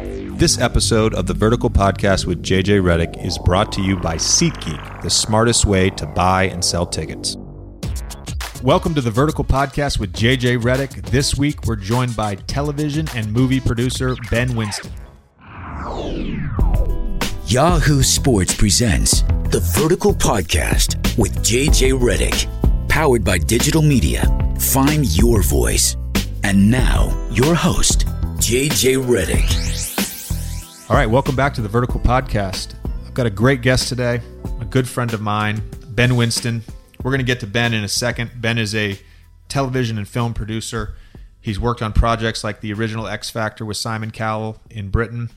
This episode of the Vertical Podcast with JJ Redick is brought to you by SeatGeek, the smartest way to buy and sell tickets. Welcome to the Vertical Podcast with JJ Redick. This week we're joined by television and movie producer Ben Winston. Yahoo Sports presents the Vertical Podcast with JJ Redick, powered by digital media. Find your voice. And now, your host, JJ Redick. All right, welcome back to the Vertical Podcast. I've got a great guest today, a good friend of mine, Ben Winston. We're going to get to Ben in a second. Ben is a television and film producer. He's worked on projects like the original X Factor with Simon Cowell in Britain.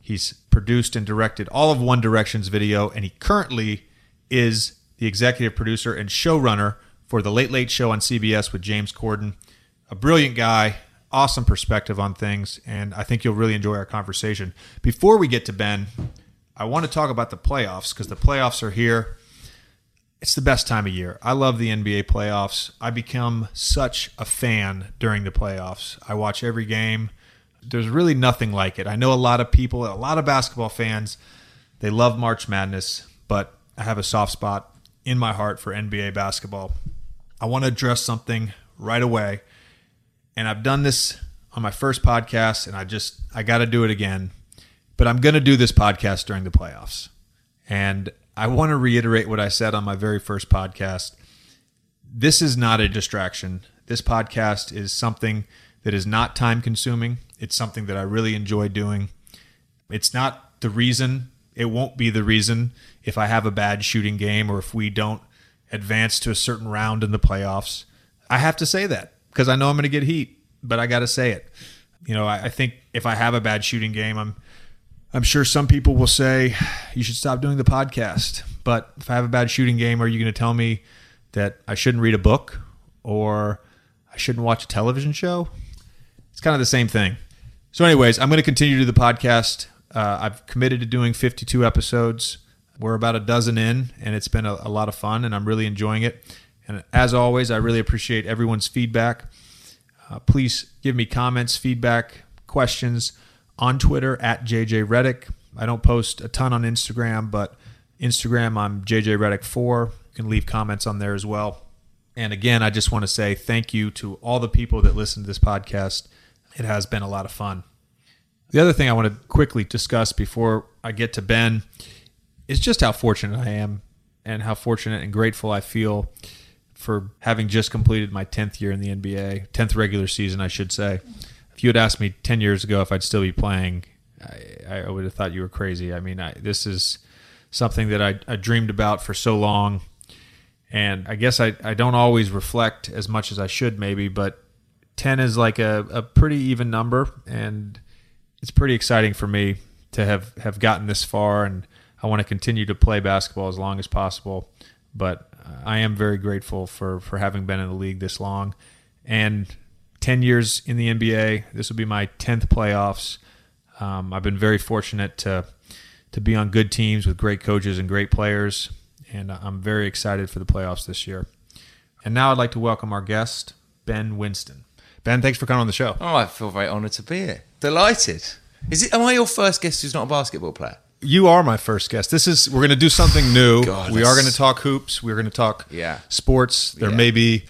He's produced and directed all of One Direction's video, and he currently is the executive producer and showrunner for The Late Late Show on CBS with James Corden. A brilliant guy, awesome perspective on things, and I think you'll really enjoy our conversation. Before we get to Ben, I want to talk about the playoffs because the playoffs are here. It's the best time of year. I love the NBA playoffs. I become such a fan during the playoffs. I watch every game there's really nothing like it. I know a lot of people, a lot of basketball fans, they love March Madness, but I have a soft spot in my heart for NBA basketball. I want to address something right away. And I've done this on my first podcast and I just I got to do it again. But I'm going to do this podcast during the playoffs. And I want to reiterate what I said on my very first podcast. This is not a distraction. This podcast is something that is not time consuming. It's something that I really enjoy doing. It's not the reason, it won't be the reason if I have a bad shooting game or if we don't advance to a certain round in the playoffs. I have to say that because I know I'm going to get heat, but I got to say it. You know, I, I think if I have a bad shooting game, I'm I'm sure some people will say you should stop doing the podcast. But if I have a bad shooting game, are you going to tell me that I shouldn't read a book or I shouldn't watch a television show? It's kind of the same thing. So, anyways, I'm going to continue to do the podcast. Uh, I've committed to doing 52 episodes. We're about a dozen in, and it's been a, a lot of fun, and I'm really enjoying it. And as always, I really appreciate everyone's feedback. Uh, please give me comments, feedback, questions on Twitter at JJ Redick. I don't post a ton on Instagram, but Instagram, I'm JJ Redick4. You can leave comments on there as well. And again, I just want to say thank you to all the people that listen to this podcast it has been a lot of fun. The other thing I want to quickly discuss before I get to Ben is just how fortunate I am and how fortunate and grateful I feel for having just completed my 10th year in the NBA, 10th regular season, I should say. If you had asked me 10 years ago if I'd still be playing, I, I would have thought you were crazy. I mean, I, this is something that I, I dreamed about for so long. And I guess I, I don't always reflect as much as I should, maybe, but 10 is like a, a pretty even number and it's pretty exciting for me to have, have gotten this far and I want to continue to play basketball as long as possible. But I am very grateful for, for having been in the league this long. And 10 years in the NBA, this will be my 10th playoffs. Um, I've been very fortunate to, to be on good teams with great coaches and great players. And I'm very excited for the playoffs this year. And now I'd like to welcome our guest, Ben Winston. Ben, thanks for coming on the show. Oh, I feel very honoured to be here. Delighted. Is it? Am I your first guest who's not a basketball player? You are my first guest. This is we're going to do something new. God, we are going to talk hoops. We're going to talk yeah. sports. There yeah. may be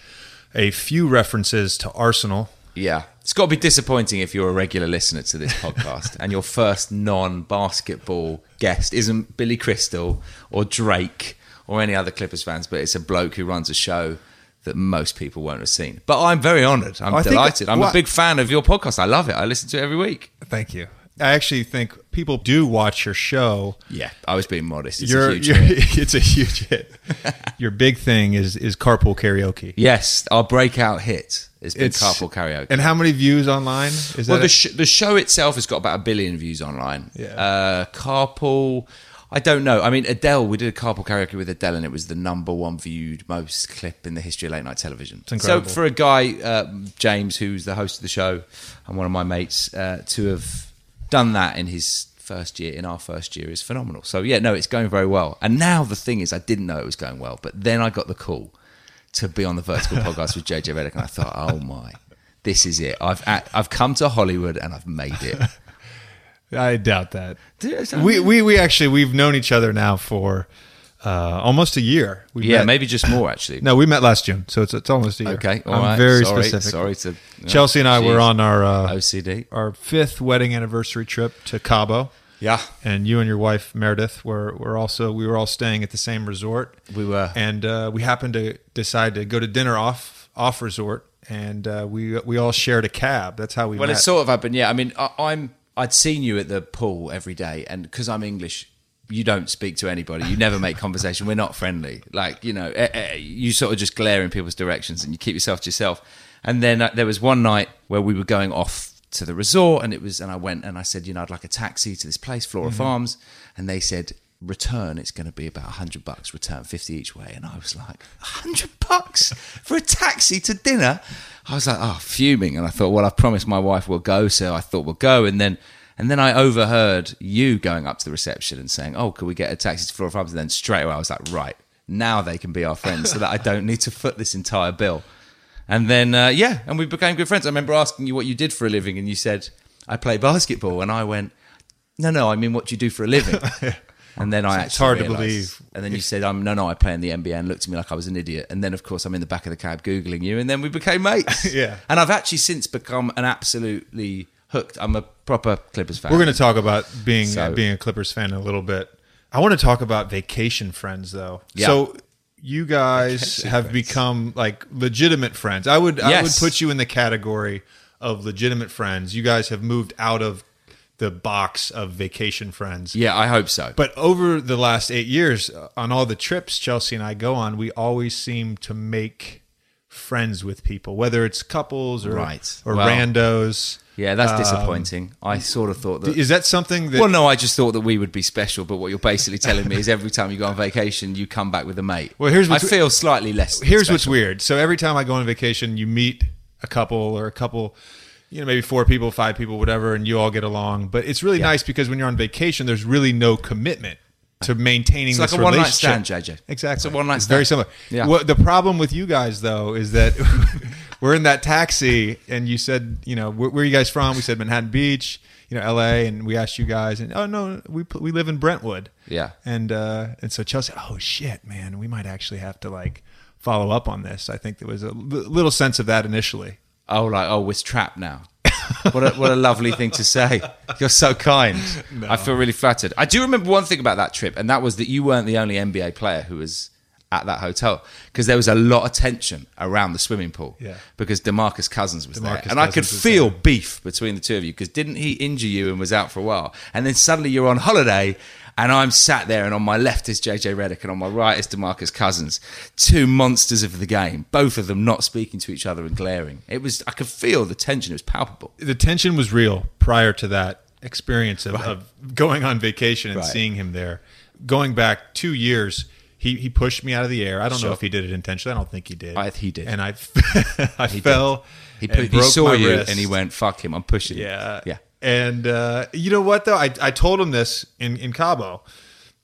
a few references to Arsenal. Yeah. It's got to be disappointing if you're a regular listener to this podcast and your first non-basketball guest isn't Billy Crystal or Drake or any other Clippers fans, but it's a bloke who runs a show that most people won't have seen. But I'm very honoured. I'm I delighted. Think, I'm well, a big fan of your podcast. I love it. I listen to it every week. Thank you. I actually think people do watch your show. Yeah, I was being modest. It's you're, a huge hit. It's a huge hit. your big thing is is carpool karaoke. Yes, our breakout hit is been it's, carpool karaoke. And how many views online? Is well, the, sh- the show itself has got about a billion views online. Yeah. Uh, carpool I don't know. I mean, Adele, we did a carpool karaoke with Adele, and it was the number one viewed most clip in the history of late night television. So for a guy, uh, James, who's the host of the show and one of my mates, uh, to have done that in his first year, in our first year, is phenomenal. So yeah, no, it's going very well. And now the thing is, I didn't know it was going well, but then I got the call to be on the Vertical podcast with JJ Redick, and I thought, oh my, this is it. I've I've come to Hollywood and I've made it. I doubt that. We, we we actually we've known each other now for uh, almost a year. We yeah, met, maybe just more actually. No, we met last June, so it's it's almost a year. Okay, all I'm right. very sorry, specific. Sorry to Chelsea and I were on our uh, OCD. our fifth wedding anniversary trip to Cabo, Yeah, and you and your wife Meredith were were also we were all staying at the same resort. we were. and uh, we happened to decide to go to dinner off off resort, and uh, we we all shared a cab. That's how we Well, met. it sort of happened. Yeah, I mean, I, I'm I'd seen you at the pool every day, and because I'm English, you don't speak to anybody. You never make conversation. We're not friendly. Like you know, eh, eh, you sort of just glare in people's directions, and you keep yourself to yourself. And then uh, there was one night where we were going off to the resort, and it was, and I went and I said, you know, I'd like a taxi to this place, Flora Mm-hmm. Farms, and they said. Return, it's going to be about hundred bucks. Return fifty each way, and I was like, hundred bucks for a taxi to dinner. I was like, oh, fuming, and I thought, well, I promised my wife we'll go, so I thought we'll go, and then and then I overheard you going up to the reception and saying, oh, could we get a taxi to Flora Farms? And then straight away I was like, right, now they can be our friends, so that I don't need to foot this entire bill. And then uh, yeah, and we became good friends. I remember asking you what you did for a living, and you said I play basketball, and I went, no, no, I mean what do you do for a living. And then I It's actually hard to believe. And then you said, "I'm no, no, I play in the NBA," and looked at me like I was an idiot. And then, of course, I'm in the back of the cab googling you, and then we became mates. Yeah. And I've actually since become an absolutely hooked. I'm a proper Clippers fan. We're going to talk about being So- uh, being a Clippers fan in a little bit. I want to talk about vacation friends though. Yeah. So you guys Vacation have friends. become like legitimate friends. I would I would put you in the category of legitimate friends. You guys have moved out of the box of vacation friends. Yeah, I hope so. But over the last eight years, uh, on all the trips Chelsea and I go on, we always seem to make friends with people, whether it's couples or Right. or Well, randos. yeah, that's Um, disappointing. I sort of thought that. Is that something that? well, no, I just thought that we would be special. But what you're basically telling me is every time you go on vacation, you come back with a mate. Well, here's what I feel slightly less. here's what's weird. So every time I go on vacation, you meet a couple or a couple, you know, maybe four people, five people, whatever, and you all get along. But it's really nice because when you're on vacation, there's really no commitment to maintaining It's this like a one night stand, JJ. Exactly. It's a one night stand. Very similar. Yeah. What the problem with you guys though is that we're in that taxi, and you said, you know, where, where are you guys from? We said Manhattan Beach, you know, L.A., and we asked you guys, and oh no, we we live in Brentwood. Yeah. And uh, and so Chelsea, oh shit, man, we might actually have to like follow up on this. I think there was a l- little sense of that initially. Oh, like oh, we're trapped now. What a, what a lovely thing to say. You're so kind. I feel really flattered. I do remember one thing about that trip, and that was that you weren't the only NBA player who was at that hotel because there was a lot of tension around the swimming pool. Yeah. Because Demarcus Cousins was there, DeMarcus and I could feel there. beef between the two of you because didn't he injure you and was out for a while, and then suddenly you're on holiday. And I'm sat there, and on my left is JJ Redick, and on my right is Demarcus Cousins, two monsters of the game, both of them not speaking to each other and glaring. It was, I could feel the tension; it was palpable. The tension was real prior to that experience of, of going on vacation and Right. seeing him there. Going back two years, he, he pushed me out of the air. I don't know if he did it intentionally. I don't think he did. I- he did. And I, I fell. He, and put, he broke saw my you wrist. and he went, "Fuck him, I'm pushing." him." Yeah. And uh, you know what though? I, I told him this in, in Cabo.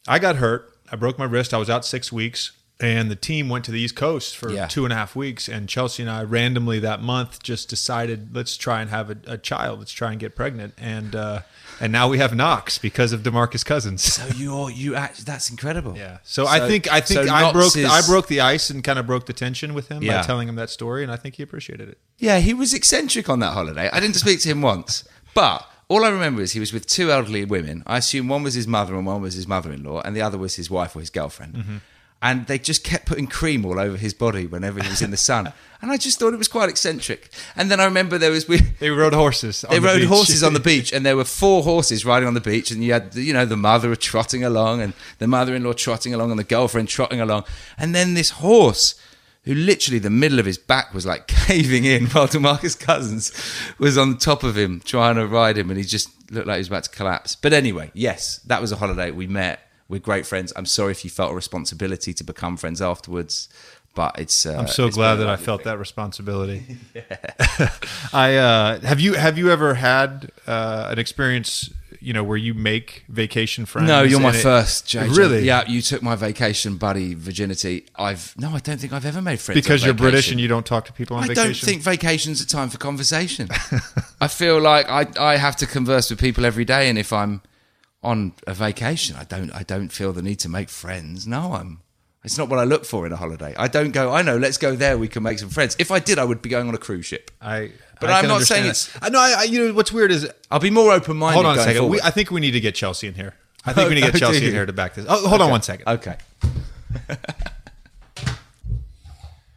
I got hurt. I broke my wrist. I was out six weeks. And the team went to the East Coast for Yeah. two and a half weeks. And Chelsea and I randomly that month just decided let's try and have a, a child. Let's try and get pregnant. And uh, and now we have Knox because of Demarcus Cousins. So you, you act, that's incredible. Yeah. So, I think I think so I Knox broke is- I broke the ice and kind of broke the tension with him Yeah. by telling him that story, and I think he appreciated it. Yeah, he was eccentric on that holiday. I didn't speak to him once, but all I remember is he was with two elderly women. I assume one was his mother and one was his mother-in-law, and the other was his wife or his girlfriend. Mm-hmm. And they just kept putting cream all over his body whenever he was in the sun. And I just thought it was quite eccentric. And then I remember there was we, They rode horses. they the rode beach. horses on the beach, and there were four horses riding on the beach, and you had, you know, the mother trotting along, and the mother-in-law trotting along, and the girlfriend trotting along, and then this horse, who literally the middle of his back was like caving in, while Demarcus Cousins was on top of him trying to ride him, and he just looked like he was about to collapse. But anyway, yes, that was a holiday. We met. We're great friends. I'm sorry if you felt a responsibility to become friends afterwards, but it's. Uh, I'm so it's glad that I felt thing. that responsibility. I uh, have you have you ever had uh, an experience you know, where you make vacation friends. No, you're my it- first, JJ. Really? Yeah, you took my vacation buddy virginity. I've no, I don't think I've ever made friends Because you're British and you don't talk to people on I vacation. I don't think vacation's a time for conversation. I feel like I I have to converse with people every day, and if I'm on a vacation, I don't I don't feel the need to make friends. No, I'm. It's not what I look for in a holiday. I don't go. I know. Let's go there. We can make some friends. If I did, I would be going on a cruise ship. I. But I I'm not saying understand that. I know. I, I, you know what's weird is I'll be more open minded. hold on a second. We. I think we need to get Chelsea in here. I think we need to get do Chelsea in here to back this. Oh, hold on one second. okay.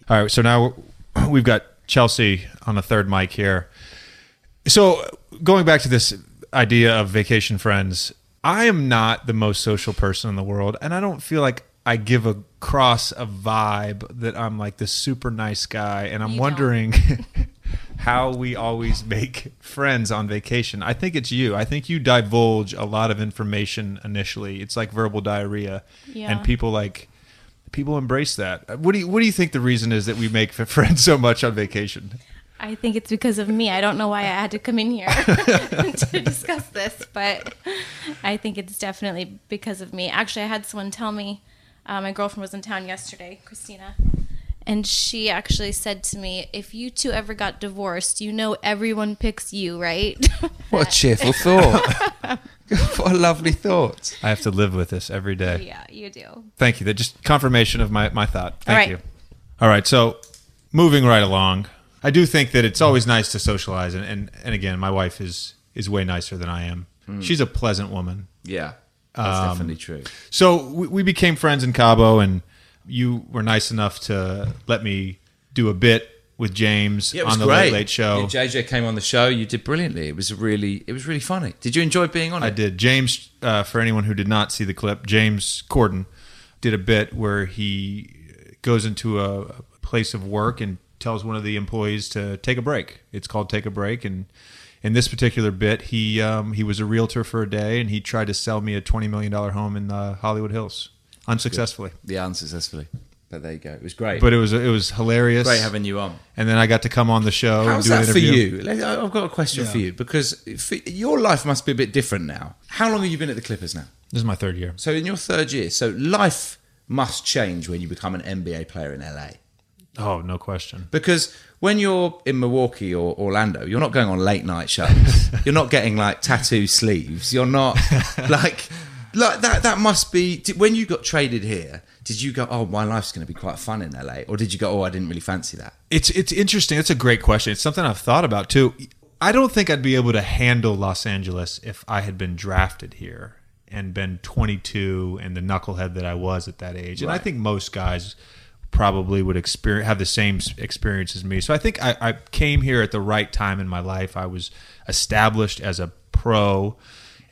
All right, so now we've got Chelsea on the third mic here. So going back to this idea of vacation friends, I am not the most social person in the world, and I don't feel like I give across a vibe that I'm like this super nice guy. And I'm You wondering how we always make friends on vacation. I think it's you. I think you divulge a lot of information initially. It's like verbal diarrhea, Yeah. and people like people embrace that. What do you What do you think the reason is that we make friends so much on vacation? I think it's because of me. I don't know why I had to come in here to discuss this, but I think it's definitely because of me. Actually, I had someone tell me, uh, my girlfriend was in town yesterday, Christina, and she actually said to me, If you two ever got divorced, you know everyone picks you, right? What a cheerful thought. what a lovely thought. I have to live with this every day. yeah, you do. Thank you. That just confirmation of my, my thought. Thank All right. you. All right. So moving right along, I do think that it's always nice to socialize, and and, and again, my wife is is way nicer than I am. She's a pleasant woman. Yeah, that's Um, definitely true. So we, we became friends in Cabo, and you were nice enough to let me do a bit with James Yeah, it was on the great. Late Late Show. Yeah, JJ came on the show. You did brilliantly. It was really, it was really funny. Did you enjoy being on it? I did. James, uh, for anyone who did not see the clip, James Corden did a bit where he goes into a place of work and tells one of the employees to take a break. It's called Take a Break. And in this particular bit, he um, he was a realtor for a day and he tried to sell me a $20 million home in the Hollywood Hills unsuccessfully. Yeah, unsuccessfully. But there you go. It was great. But it was it was hilarious. great having you on. and then I got to come on the show How's that an for you? I've got a question Yeah. for you because for, your life must be a bit different now. How long have you been at the Clippers now? This is my third year. So in your third year, so life must change when you become an NBA player in LA. Oh, no question. Because when you're in Milwaukee or Orlando, you're not going on late night shows. you're not getting like tattoo sleeves. You're not like like that. That must be did, when you got traded here. Did you go? Oh, my life's going to be quite fun in LA, or did you go? Oh, I didn't really fancy that. It's it's interesting. It's a great question. It's something I've thought about too. I don't think I'd be able to handle Los Angeles if I had been drafted here and been 22 and the knucklehead that I was at that age. And I think most guys probably would experience have the same experience as me. So I think I, I came here at the right time in my life. I was established as a pro,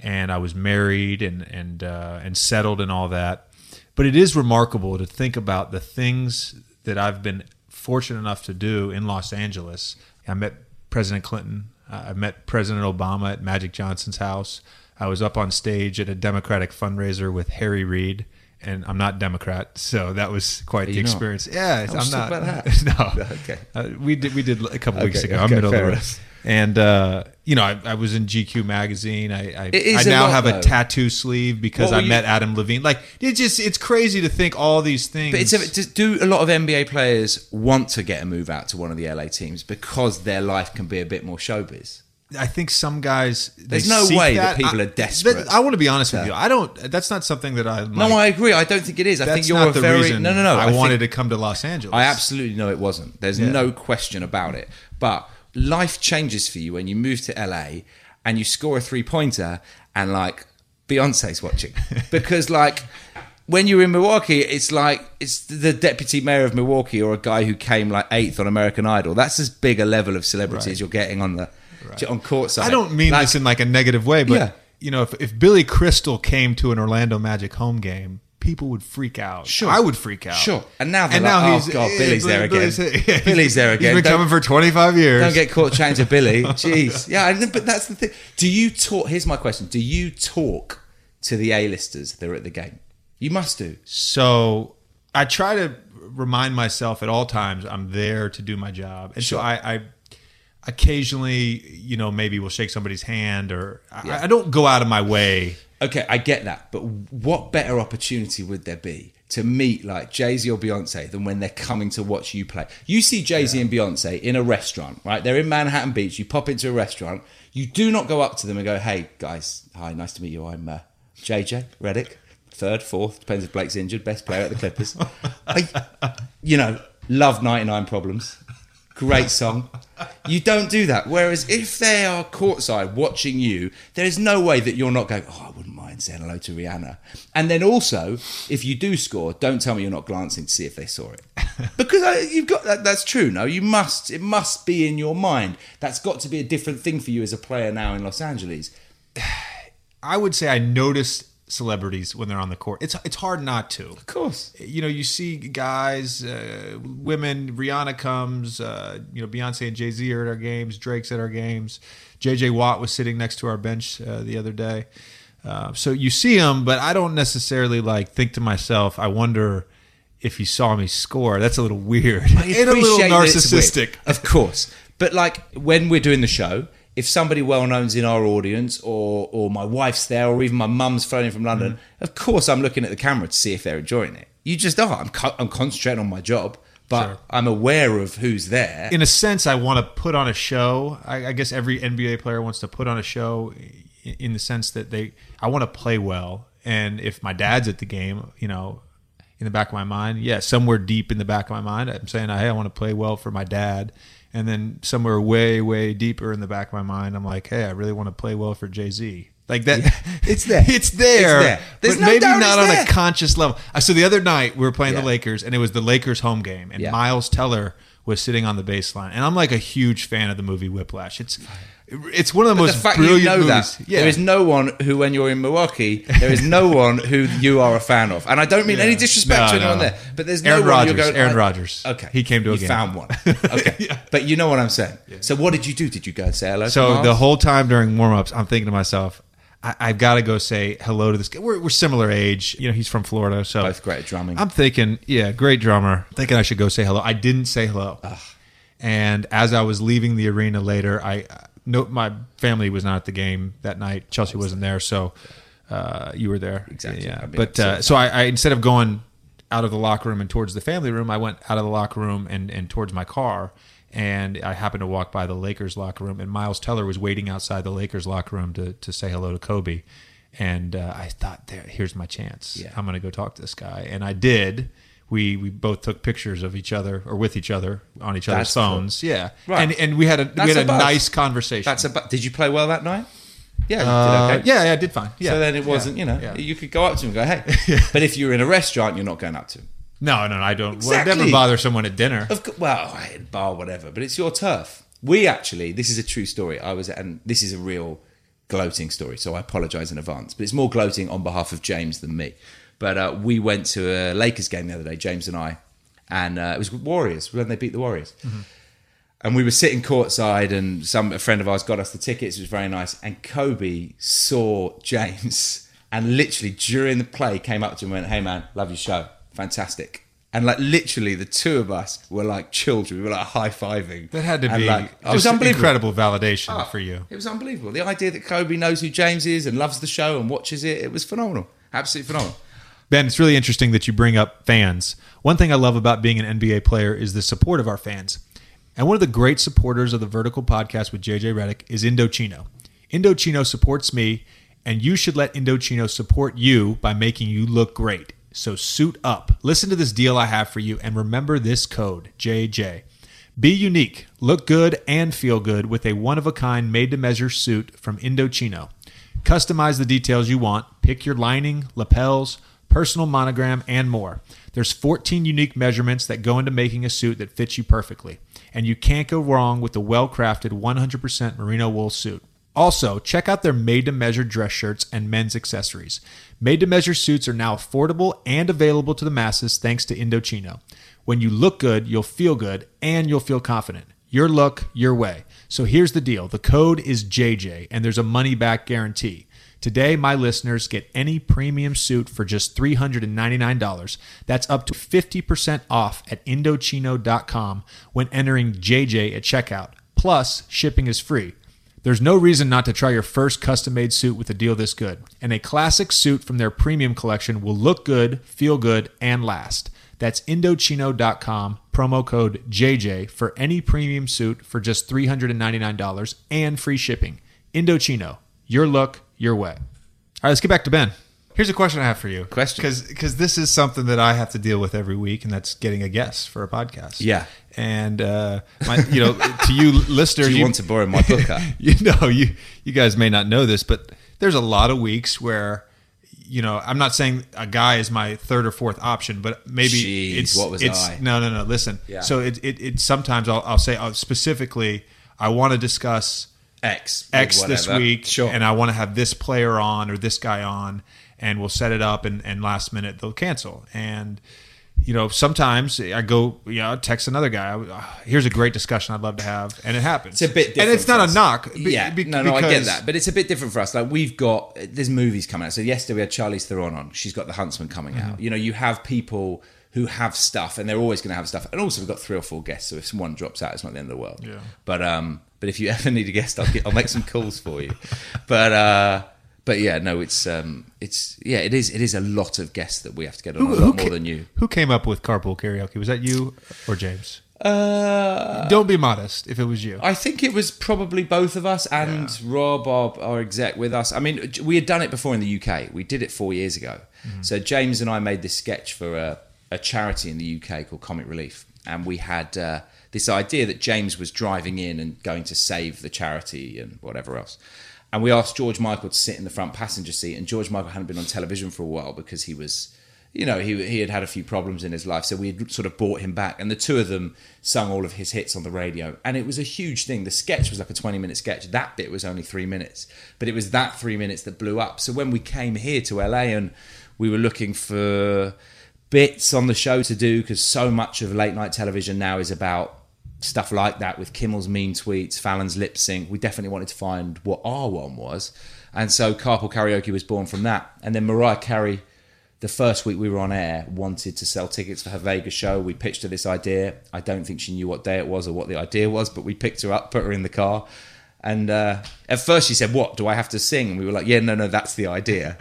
and I was married and and uh, and settled and all that. But it is remarkable to think about the things that I've been fortunate enough to do in Los Angeles. I met President Clinton. Uh, I met President Obama at Magic Johnson's house. I was up on stage at a Democratic fundraiser with Harry Reid, and I'm not Democrat, so that was quite the you not? experience. Yeah, I'm not. talk about that. no, Okay. Uh, we did we did a couple weeks Okay, ago. I'm okay, middle of the road. And uh, you know, I, I was in GQ magazine. I I, I now have though. a tattoo sleeve because I you- met Adam Levine. Like it just it's crazy to think all these things. But it's a, do a lot of NBA players want to get a move out to one of the LA teams because their life can be a bit more showbiz? I think some guys. There's no way that people I- are desperate. that- I want to be honest with you. I don't. That's not something that I. No, I agree. I don't think it is. I think you're a the very no, no, no. I, think- wanted to come to Los Angeles. I absolutely know it wasn't. There's Yeah. no question about it. But life changes for you when you move to LA and you score a three pointer and like Beyonce's watching. because like when you're in Milwaukee, it's like it's the deputy mayor of Milwaukee or a guy who came like eighth on American Idol. That's as big a level of celebrity as you're getting on the on court side. I don't mean Like, this in like a negative way, but Yeah. you know, if, if Billy Crystal came to an Orlando Magic home game, people would freak out. Sure. I would freak out. Sure. And now they're like, oh, God, Billy's there again. Billy's there again. He's been Don't- coming for 25 years. Don't get caught chatting to Billy. Jeez. Yeah, but that's the thing. Do you talk? Here's my question. Do you talk to the A-listers that are at the game? You must do. So I try to remind myself at all times I'm there to do my job, and Sure. so I, I occasionally, you know, maybe we'll shake somebody's hand, or I, I don't go out of my way. Okay, I get that, but what better opportunity would there be to meet like Jay Z or Beyonce than when they're coming to watch you play? You see Jay Z yeah. and Beyonce in a restaurant, right? They're in Manhattan Beach. You pop into a restaurant. You do not go up to them and go, "Hey guys, hi, nice to meet you. I'm uh, JJ Redick, third, fourth, depends if Blake's injured, best player at the Clippers." I, you know, love 99 Problems. Great song. You don't do that. Whereas if they are courtside watching you, there is no way that you're not going, oh, I wouldn't mind saying hello to Rihanna. And then also, if you do score, don't tell me you're not glancing to see if they saw it. Because I, you've got that. That's true. No, you must. It must be in your mind. That's got to be a different thing for you as a player now in Los Angeles. I would say I noticed celebrities when they're on the court. It's it's hard not to. Of course. You know, you see guys, uh, women. Rihanna comes. Uh, you know, Beyonce and Jay Z are at our games. Drake's at our games. J.J. Watt was sitting next to our bench uh, the other day. Uh, so you see him, but I don't necessarily like think to myself. I wonder if he saw me score. That's a little weird. And a little narcissistic, of course. But like when we're doing the show if somebody well known's in our audience or or my wife's there or even my mum's phoning from London, mm. of course I'm looking at the camera to see if they're enjoying it. You just are. I'm, co- I'm concentrating on my job, but sure. I'm aware of who's there. In a sense, I want to put on a show. I, I guess every NBA player wants to put on a show in the sense that they, I want to play well. And if my dad's at the game, you know, in the back of my mind, yeah, somewhere deep in the back of my mind, I'm saying, hey, I want to play well for my dad and then somewhere way way deeper in the back of my mind i'm like hey i really want to play well for jay-z like that yeah. it's there it's there, it's there. but no maybe not on there. a conscious level so the other night we were playing yeah. the lakers and it was the lakers home game and yeah. miles teller was sitting on the baseline and i'm like a huge fan of the movie whiplash it's it's one of the but most the fact brilliant you know movies. That, yeah. There is no one who, when you're in Milwaukee, there is no one who you are a fan of, and I don't mean yeah. any disrespect no, to anyone no. there, but there's no Aaron one Rodgers, you're going. Aaron Rodgers. Okay, he came to a you game. found one. Okay, yeah. but you know what I'm saying. So what did you do? Did you go and say hello? So the whole time during warm ups, I'm thinking to myself, I, have got to go say hello to this guy. We're, we're, similar age. You know, he's from Florida, so both great at drumming. I'm thinking, yeah, great drummer. Thinking I should go say hello. I didn't say hello. Ugh. And as I was leaving the arena later, I no, my family was not at the game that night. Chelsea wasn't there, so uh, you were there. Exactly. Yeah. But uh, so I, I, instead of going out of the locker room and towards the family room, I went out of the locker room and, and towards my car. And I happened to walk by the Lakers locker room, and Miles Teller was waiting outside the Lakers locker room to, to say hello to Kobe. And uh, I thought, there, here's my chance. Yeah. I'm going to go talk to this guy, and I did we we both took pictures of each other or with each other on each other's That's phones. Cool. Yeah, right. And and we had a That's we had a, nice conversation. That's a. Did you play well that night? Yeah, uh, okay. yeah, yeah, I did fine. Yeah. So then it wasn't, yeah. you know, yeah. you could go up to him and go, hey. But if you're in a restaurant, you're not going up to him. No, no, no I don't. Exactly. Well, never bother someone at dinner. Of, well, at bar, whatever. But it's your turf. We actually, this is a true story. I was, and this is a real gloating story. So I apologise in advance. But it's more gloating on behalf of James than me. But uh, we went to a Lakers game the other day, James and I, and uh, it was Warriors when they beat the Warriors. Mm-hmm. And we were sitting courtside, and some a friend of ours got us the tickets. It was very nice. And Kobe saw James, and literally during the play came up to him and went, "Hey man, love your show, fantastic." And like literally, the two of us were like children. We were like high fiving. That had to and be like, it was unbelievable. incredible validation oh, for you. It was unbelievable. The idea that Kobe knows who James is and loves the show and watches it, it was phenomenal. Absolutely phenomenal. Ben, it's really interesting that you bring up fans. One thing I love about being an NBA player is the support of our fans. And one of the great supporters of the Vertical podcast with JJ Redick is Indochino. Indochino supports me, and you should let Indochino support you by making you look great. So suit up. Listen to this deal I have for you, and remember this code, JJ. Be unique, look good, and feel good with a one of a kind, made to measure suit from Indochino. Customize the details you want, pick your lining, lapels, personal monogram, and more. There's 14 unique measurements that go into making a suit that fits you perfectly, and you can't go wrong with the well-crafted 100% merino wool suit. Also, check out their made to measure dress shirts and men's accessories. Made to measure suits are now affordable and available to the masses thanks to Indochino. When you look good, you'll feel good and you'll feel confident. Your look, your way. So here's the deal the code is JJ, and there's a money back guarantee. Today, my listeners get any premium suit for just $399. That's up to 50% off at Indochino.com when entering JJ at checkout. Plus, shipping is free. There's no reason not to try your first custom made suit with a deal this good. And a classic suit from their premium collection will look good, feel good, and last. That's Indochino.com, promo code JJ for any premium suit for just $399 and free shipping. Indochino, your look, your way. All right, let's get back to Ben. Here's a question I have for you. Question. Because this is something that I have to deal with every week, and that's getting a guest for a podcast. Yeah. And, uh, my, you know, to you listeners, Do you, want to borrow my book? you know, you you guys may not know this, but there's a lot of weeks where, you know, I'm not saying a guy is my third or fourth option, but maybe Jeez, it's what was it's I? no no no. Listen, Yeah. so it, it it sometimes I'll I'll say uh, specifically I want to discuss X. X this whatever. week, Sure. and I want to have this player on or this guy on, and we'll set it up, and, and last minute they'll cancel. And you know, sometimes I go, you know, text another guy. "Uh, Here's a great discussion I'd love to have, and it happens. It's a bit different. and it's not us. a knock. be- yeah, be- no, no, I get that, but it's a bit different for us. Like we've got there's movies coming out. So yesterday we had Charlize Theron on. She's got The Huntsman coming Mm-hmm. out. You know, you have people who have stuff, and they're always going to have stuff. And also we've got three or four guests. So if someone drops out, it's not the end of the world. Yeah. But um, but if you ever need a guest, I'll get, I'll make some calls for you. But uh. But yeah, no, it's um, it's yeah, it is. It is a lot of guests that we have to get on. a lot ca- more than you. Who came up with carpool karaoke? Was that you or James? Uh, Don't be modest. If it was you, I think it was probably both of us and Rob, our, our exec, with us. I mean, we had done it before in the UK. We did it four years ago. So James and I made this sketch for a, a charity in the UK called Comic Relief, and we had uh, this idea that James was driving in and going to save the charity and whatever else. And we asked George Michael to sit in the front passenger seat, and George Michael hadn't been on television for a while because he was you know, he he had had a few problems in his life, so we had sort of brought him back, and the two of them sung all of his hits on the radio, and it was a huge thing. The sketch was like a twenty minute sketch. That bit was only three minutes, but it was that three minutes that blew up. So when we came here to LA and we were looking for bits on the show to do, because so much of late night television now is about stuff like that with Kimmel's mean tweets, Fallon's lip sync. We definitely wanted to find what our one was. And so Carpool Karaoke was born from that. And then Mariah Carey, the first week we were on air, wanted to sell tickets for her Vegas show. We pitched her this idea. I don't think she knew what day it was or what the idea was, but we picked her up, put her in the car. And uh, at first she said, "What do I have to sing?" And we were like, "Yeah, no, no, that's the idea."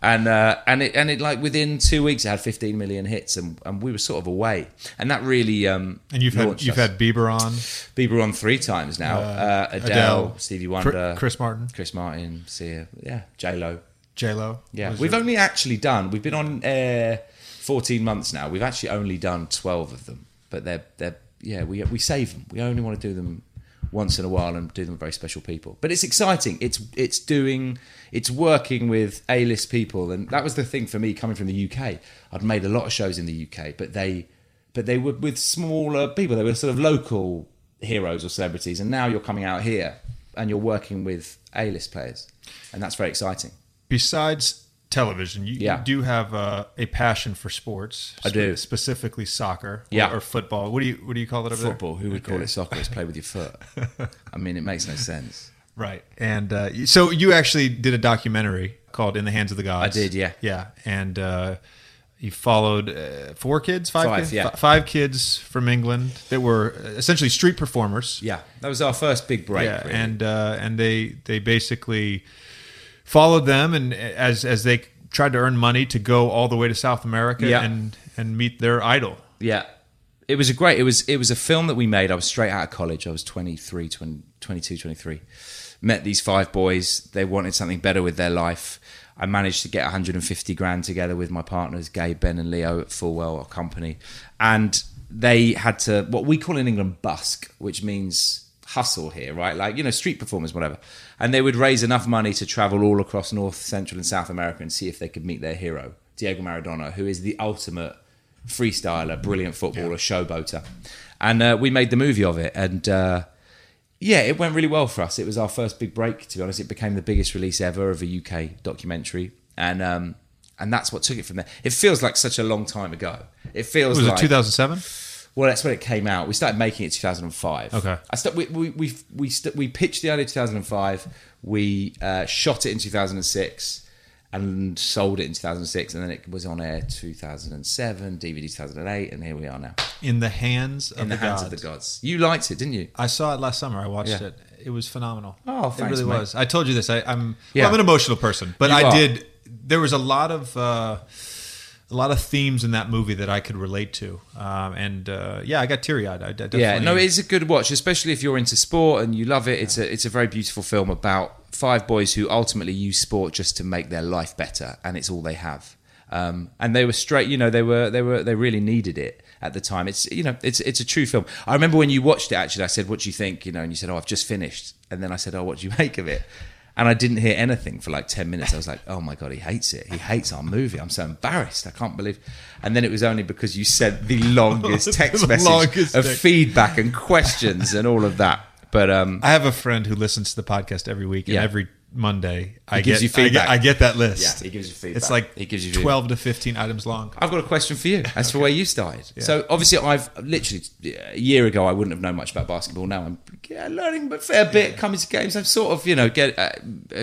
And uh, and it and it like within two weeks it had 15 million hits, and, and we were sort of away. And that really um, and you've had you've us. had Bieber on, Bieber on three times now. Uh, Adele, Adele, Stevie Wonder, Chris Martin, Chris Martin, Sia, yeah, J Lo. J Lo. Yeah, we've only actually done. We've been on air 14 months now. We've actually only done 12 of them, but they're they're yeah. We we save them. We only want to do them once in a while and do them with very special people. But it's exciting. It's it's doing it's working with A list people, and that was the thing for me coming from the UK. I'd made a lot of shows in the UK, but they but they were with smaller people. They were sort of local heroes or celebrities, and now you're coming out here and you're working with A list players, and that's very exciting. Besides television, you, Yeah. you do have uh, a passion for sports. I do. specifically soccer, or, Yeah. or football. What do you what do you call it over Football. there? Who would call it soccer? It's play with your foot. I mean, it makes no sense. Right. And uh, so you actually did a documentary called "In the Hands of the Gods." I did, yeah. yeah. And uh, you followed uh, four kids, five, Five, kids, yeah. Fi- five kids from England that were essentially street performers. Yeah, that was our first big break. yeah, really. and uh, and they they basically followed them, and as as they tried to earn money to go all the way to South America Yeah. and and meet their idol. yeah, it was a great. It was it was a film that we made. I was straight out of college. I was 23, 20, 22, 23. Met these five boys. They wanted something better with their life. I managed to get 150 grand together with my partners, Gabe, Ben, and Leo at Fulwell, our company, and they had to what we call in England busk, which means hustle here, right? Like you know, street performers, whatever. And they would raise enough money to travel all across North, Central, and South America and see if they could meet their hero, Diego Maradona, who is the ultimate freestyler, brilliant footballer, showboater. And uh, we made the movie of it, and uh, yeah, it went really well for us. It was our first big break, to be honest. It became the biggest release ever of a UK documentary, and um, and that's what took it from there. It feels like such a long time ago. It feels Was like it 2007? Well, that's when it came out. We started making it 2005. Okay. I st- we we we we, st- we pitched the idea 2005. We uh, shot it in 2006 and sold it in 2006, and then it was on air 2007, DVD 2008, and here we are now. In the hands of in the, the hands gods. of the gods. You liked it, didn't you? I saw it last summer. I watched Yeah. it. It was phenomenal. Oh, it really mate. was. I told you this. I, I'm Yeah. well, I'm an emotional person, but You I are. did. There was a lot of uh, a lot of themes in that movie that I could relate to, um, and uh, yeah, I got teary eyed. Yeah, no, it's a good watch, especially if you're into sport and you love it. It's a it's a very beautiful film about five boys who ultimately use sport just to make their life better, and it's all they have. Um, and they were straight, you know, they were they were they really needed it at the time. It's you know, it's it's a true film. I remember when you watched it. Actually, I said, "What do you think?" You know, and you said, "Oh, I've just finished," and then I said, "Oh, what do you make of it?" And I didn't hear anything for like 10 minutes. I was like, oh my God, he hates it. He hates our movie. I'm so embarrassed. I can't believe. And then it was only because you sent the longest text The message longest of text. feedback and questions and all of that. But um, I have a friend who listens to the podcast every week, and Yeah. every Monday I gives get, you feedback. I get I get that list. Yeah, he gives you feedback. It's like He gives you twelve to fifteen items long. I've got a question for you as for where you started. So obviously, I've literally a year ago I wouldn't have known much about basketball. Now I'm yeah, learning a fair bit. Coming to games, I'm sort of you know get. Uh,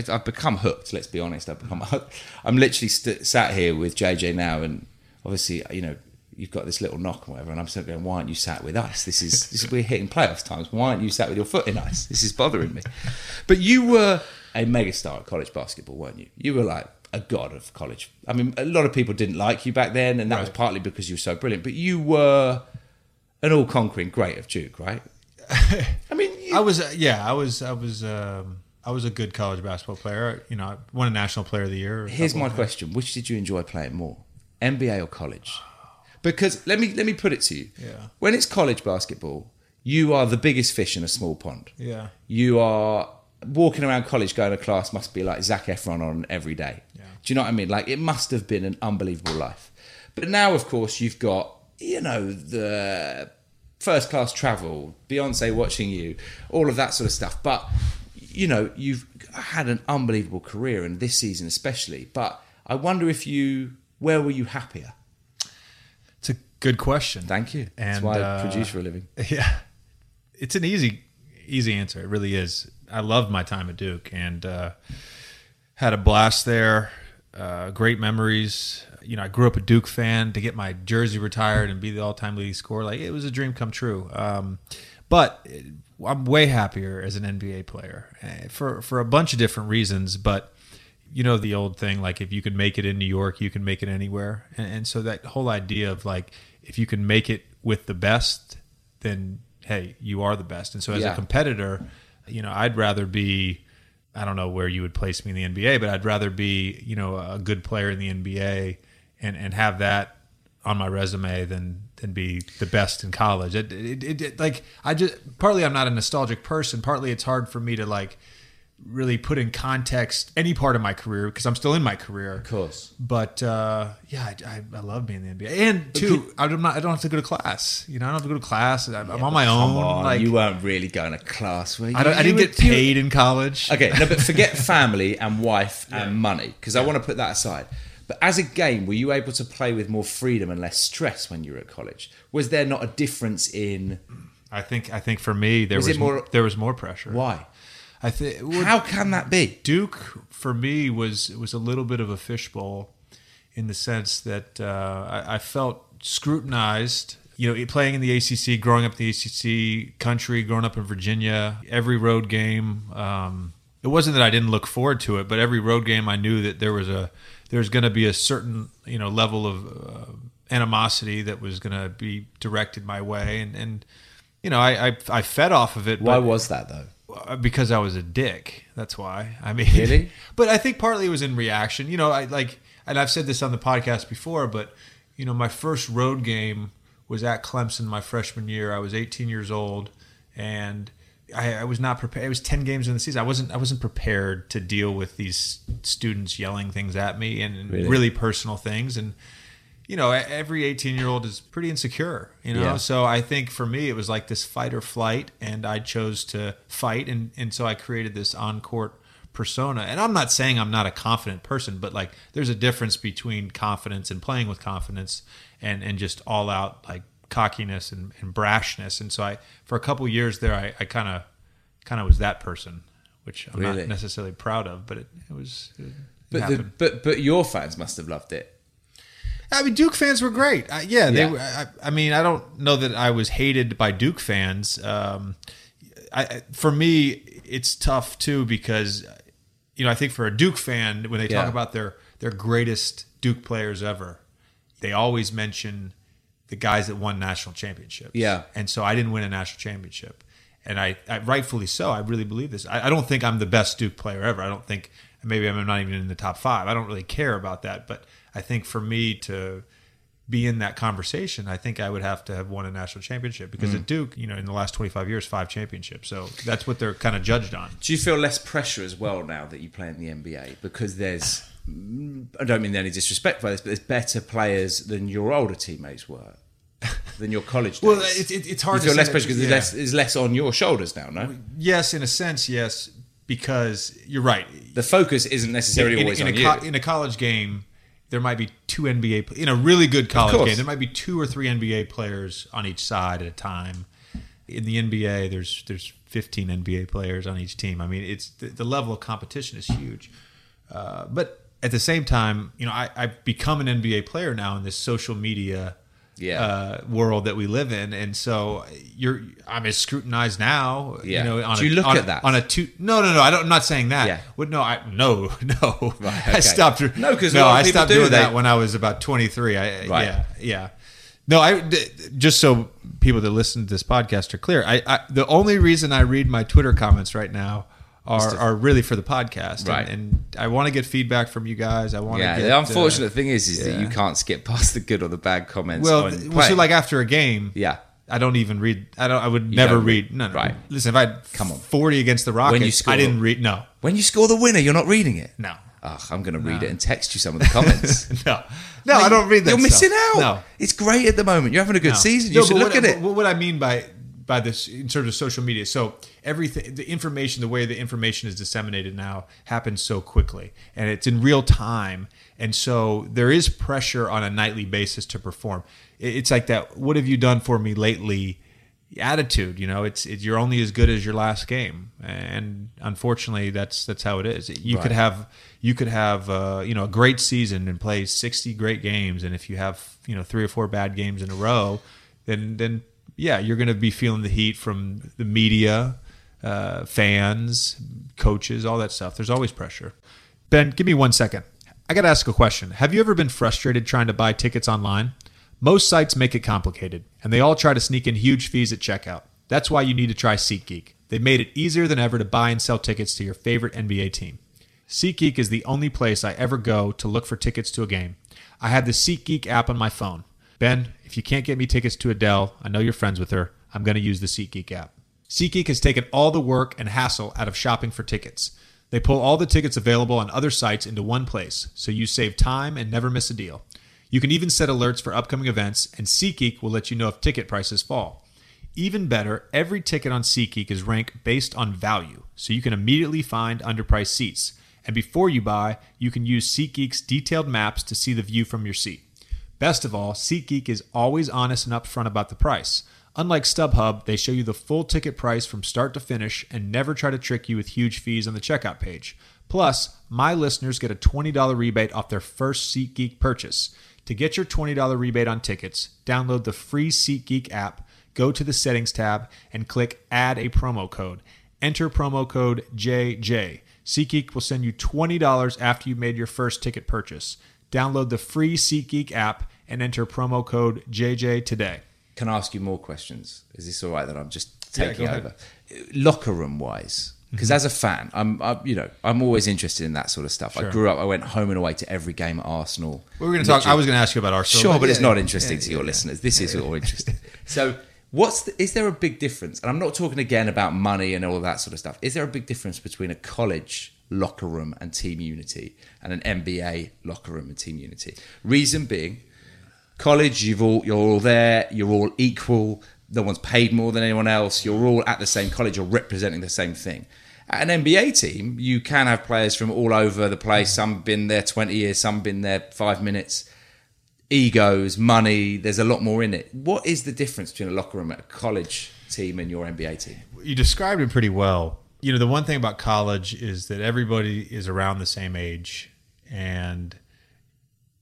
I've become hooked. Let's be honest. I've become. Hooked. I'm literally st- sat here with JJ now, and obviously you know. You've got this little knock and whatever, and I'm sort of going, "Why aren't you sat with us? This is, this is we're hitting playoffs times. Why aren't you sat with your foot in ice? This is bothering me." But you were a megastar at college basketball, weren't you? You were like a god of college. I mean, a lot of people didn't like you back then, and that was partly because you were so brilliant. But you were an all-conquering great of Duke, right? I mean, you, I was uh, yeah, I was I was um, I was a good college basketball player. You know, I won a national player of the year. here's my question: Which did you enjoy playing more, NBA or college? Because let me let me put it to you: Yeah. when it's college basketball, you are the biggest fish in a small pond. Yeah. you are walking around college going to class must be like Zac Efron on every day. Yeah. Do you know what I mean? Like it must have been an unbelievable life. But now, of course, you've got you know the first class travel, Beyonce watching you, all of that sort of stuff. But you know you've had an unbelievable career, and this season especially. But I wonder if you where were you happier? It's a good question. Thank you. That's And, why I uh, produce for a living. Yeah, it's an easy, easy answer. It really is. I loved my time at Duke and uh, had a blast there. Uh, great memories. You know, I grew up a Duke fan. To get my jersey retired and be the all-time leading scorer, like it was a dream come true. Um, but it- I'm way happier as an NBA player eh, for for a bunch of different reasons. But you know the old thing like if you can make it in new york you can make it anywhere and, and so that whole idea of like if you can make it with the best then hey you are the best and so as Yeah. a competitor you know i'd rather be i don't know where you would place me in the nba but i'd rather be you know a good player in the nba and and have that on my resume than than be the best in college. It, it, it, it like i just partly i'm not a nostalgic person. Partly it's hard for me to like really put in context any part of my career because I'm still in my career. Of course. But uh, yeah, I, I, I love being in the NBA. And two, I'm not. I don't have to go to class. You know, I don't have to go to class. I'm, I'm on my own. On, like you weren't really going to class, were you? I, don't, I didn't get paid in college. Okay, no, but forget family and wife and money because I want to put that aside. But as a game, were you able to play with more freedom and less stress when you were at college? Was there not a difference in I think. I think for me there Was was, more- there was more pressure. why? I think How can that be? Duke for me was was a little bit of a fishbowl in the sense that uh, I, I felt scrutinized. You know, playing in the ACC, growing up in the ACC country, growing up in Virginia, every road game. Um, it wasn't that I didn't look forward to it, but every road game I knew that there was a there's going to be a certain you know level of uh, animosity that was going to be directed my way, and and you know I I, I fed off of it. Why but- was that though? Uh, because I was a dick. That's why. I mean, Really? but I think partly it was in reaction. You know, I like, and I've said this on the podcast before, but you know, my first road game was at Clemson my freshman year. I was 18 years old, and I, I was not prepared. It was 10 games in the season. I wasn't. I wasn't prepared to deal with these students yelling things at me and, and Really? really personal things and you know, every 18 year old is pretty insecure, you know? Yeah. So I think for me, it was like this fight or flight, and I chose to fight. And, and so I created this on court persona. And I'm not saying I'm not a confident person, but like there's a difference between confidence and playing with confidence and, and just all out like cockiness and, and brashness. And so I, for a couple years there, I, I kind of, kind of was that person, which I'm Really? not necessarily proud of, but it, it was, it, But the, but but your fans must have loved it. I mean, Duke fans were great. Uh, yeah, they. Yeah. I, I mean, I don't know that I was hated by Duke fans. Um, I, I- for me, it's tough too because, you know, I think for a Duke fan, when they talk about their their greatest Duke players ever, they always mention the guys that won national championships. Yeah. and so I didn't win a national championship, and I, I rightfully so. I really believe this. I, I don't think I'm the best Duke player ever. I don't think maybe I'm not even in the top five. I don't really care about that, but I think for me to be in that conversation, I think I would have to have won a national championship because Mm. at Duke, you know, in the last 25 years, five championships. So that's what they're kind of judged on. Do you feel less pressure as well now that you play in the NBA because there's I don't mean any disrespect by this, but there's better players than your older teammates were, than your college days. Well, it- it- it's hard You to less pressure because yeah. there's, less, there's less on your shoulders now. No, Yes, in a sense, yes, because you're right. the focus isn't necessarily in, always in on a you. in a college game, there might be two NBA in a really good college game. There might be two or three NBA players on each side at a time. In the NBA, there's there's 15 NBA players on each team. I mean, it's the, the level of competition is huge. Uh, but at the same time, you know, I, I've become an NBA player now in this social media Yeah. uh, world that we live in, and so you're I'm as scrutinized now. Yeah. You know, on Do a, you look on at that? on a two? No, no, no. I don't, I'm not saying that. Yeah. Well, no, I no no. Right, I stopped. No, 'cause a no, I stopped do, doing they- that when I was about 23. I Right. yeah yeah. No, I just so people that listen to this podcast are clear. I, I the only reason I read my Twitter comments right now are are really for the podcast, And- Right. And, I want to get feedback from you guys. I want yeah, to. Get, the unfortunate uh, thing is, is that you can't skip past the good or the bad comments. well, well, so like after a game, Yeah. I don't even read. I don't. I would never read. No, no. Right. Listen, if I had Come on. forty against the Rockets, you score- I didn't read. No, when you score the winner, you're not reading it. no, Ugh, I'm going to read it and text you some of the comments. no, no. I don't read that. You're stuff. missing out. No, It's great at the moment. You're having a good No. season. You No, should look what, at it. What, what I mean by by this in terms of social media, so everything, the information, the way the information is disseminated now happens so quickly, and it's in real time, and so there is pressure on a nightly basis to perform. It's like that. What have you done for me lately? Attitude, you know, it's, it's you're only as good as your last game, and unfortunately, that's that's how it is. You could have you could have uh, you know a great season and play 60 great games and if you have you know three or four bad games in a row then then yeah you're going to be feeling the heat from the media uh, fans coaches all that stuff there's always pressure ben give me one second i got to ask a question have you ever been frustrated trying to buy tickets online most sites make it complicated and they all try to sneak in huge fees at checkout that's why you need to try SeatGeek. They've made it easier than ever to buy and sell tickets to your favorite NBA team. SeatGeek is the only place I ever go to look for tickets to a game. I have the SeatGeek app on my phone. Ben, if you can't get me tickets to Adele, I know you're friends with her. I'm going to use the SeatGeek app. SeatGeek has taken all the work and hassle out of shopping for tickets. They pull all the tickets available on other sites into one place, so you save time and never miss a deal. You can even set alerts for upcoming events, and SeatGeek will let you know if ticket prices fall. Even better, every ticket on SeatGeek is ranked based on value, so you can immediately find underpriced seats. And before you buy, you can use SeatGeek's detailed maps to see the view from your seat. Best of all, SeatGeek is always honest and upfront about the price. Unlike StubHub, they show you the full ticket price from start to finish and never try to trick you with huge fees on the checkout page. Plus, my listeners get a $20 rebate off their first SeatGeek purchase. To get your $20 rebate on tickets, download the free SeatGeek app go to the settings tab and click add a promo code. Enter promo code JJ. SeatGeek will send you $20 after you made your first ticket purchase. Download the free SeatGeek app and enter promo code JJ today. Can I ask you more questions? Is this all right that I'm just taking ahead. over? Locker room wise, because mm-hmm. as a fan, I'm, i you know I'm always interested in that sort of stuff. I grew up. I went home and away to every game at Arsenal. We were going to talk. I was going to ask you about Arsenal. Sure, but it's yeah, not interesting yeah, to your yeah. listeners. This is all interesting. So, what's the, is there a big difference? And I'm not talking again about money and all that sort of stuff. Is there a big difference between a college locker room and team unity and an NBA locker room and team unity? Reason being, college you've all you're all there, you're all equal. No one's paid more than anyone else. You're all at the same college. You're representing the same thing. At an NBA team, you can have players from all over the place. Some been there 20 years, some been there five minutes egos, money. There's a lot more in it. What is the difference between a locker room at a college team and your NBA team? You described it pretty well. You know, the one thing about college is that everybody is around the same age, and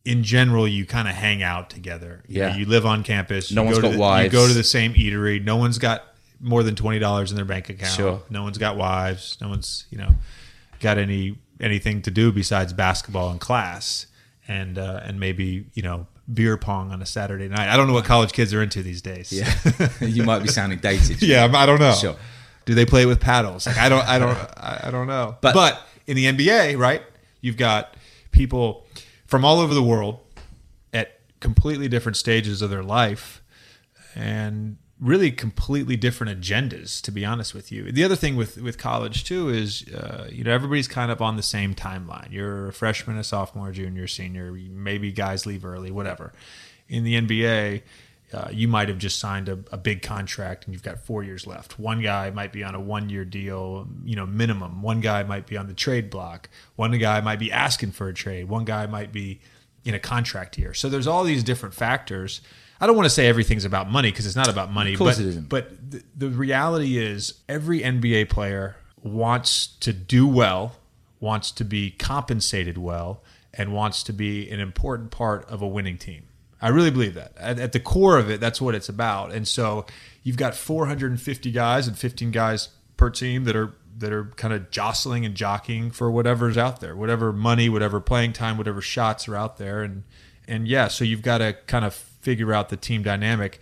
in general, you kind of hang out together. You know, Yeah. you live on campus. No you one's go to got the, wives. You go to the same eatery. No one's got more than twenty dollars in their bank account. Sure. No one's got wives. No one's you know got any anything to do besides basketball and class, and uh, and maybe you know beer pong on a Saturday night. I don't know what college kids are into these days. Yeah, you might be sounding dated. yeah, I don't know. Sure. Do they play with paddles? Like I don't, I don't, I don't know. But- But, in the NBA, right? You've got people from all over the world at completely different stages of their life, and really completely different agendas. To be honest with you, the other thing with with college too is, uh, you know, everybody's kind of on the same timeline. You're a freshman, a sophomore, junior, senior. Maybe guys leave early, whatever. In the NBA, uh, you might have just signed a, a big contract and you've got four years left. One guy might be on a one year deal, you know, minimum. One guy might be on the trade block. One guy might be asking for a trade. One guy might be in a contract year. So there's all these different factors. I don't want to say everything's about money because it's not about money. Of course but, it isn't. But the, the reality is every NBA player wants to do well, wants to be compensated well, and wants to be an important part of a winning team. I really believe that. At, at the core of it, that's what it's about. And so you've got 450 guys and 15 guys per team that are that are kind of jostling and jockeying for whatever's out there, whatever money, whatever playing time, whatever shots are out there. And and yeah, so you've got to kind of figure out the team dynamic.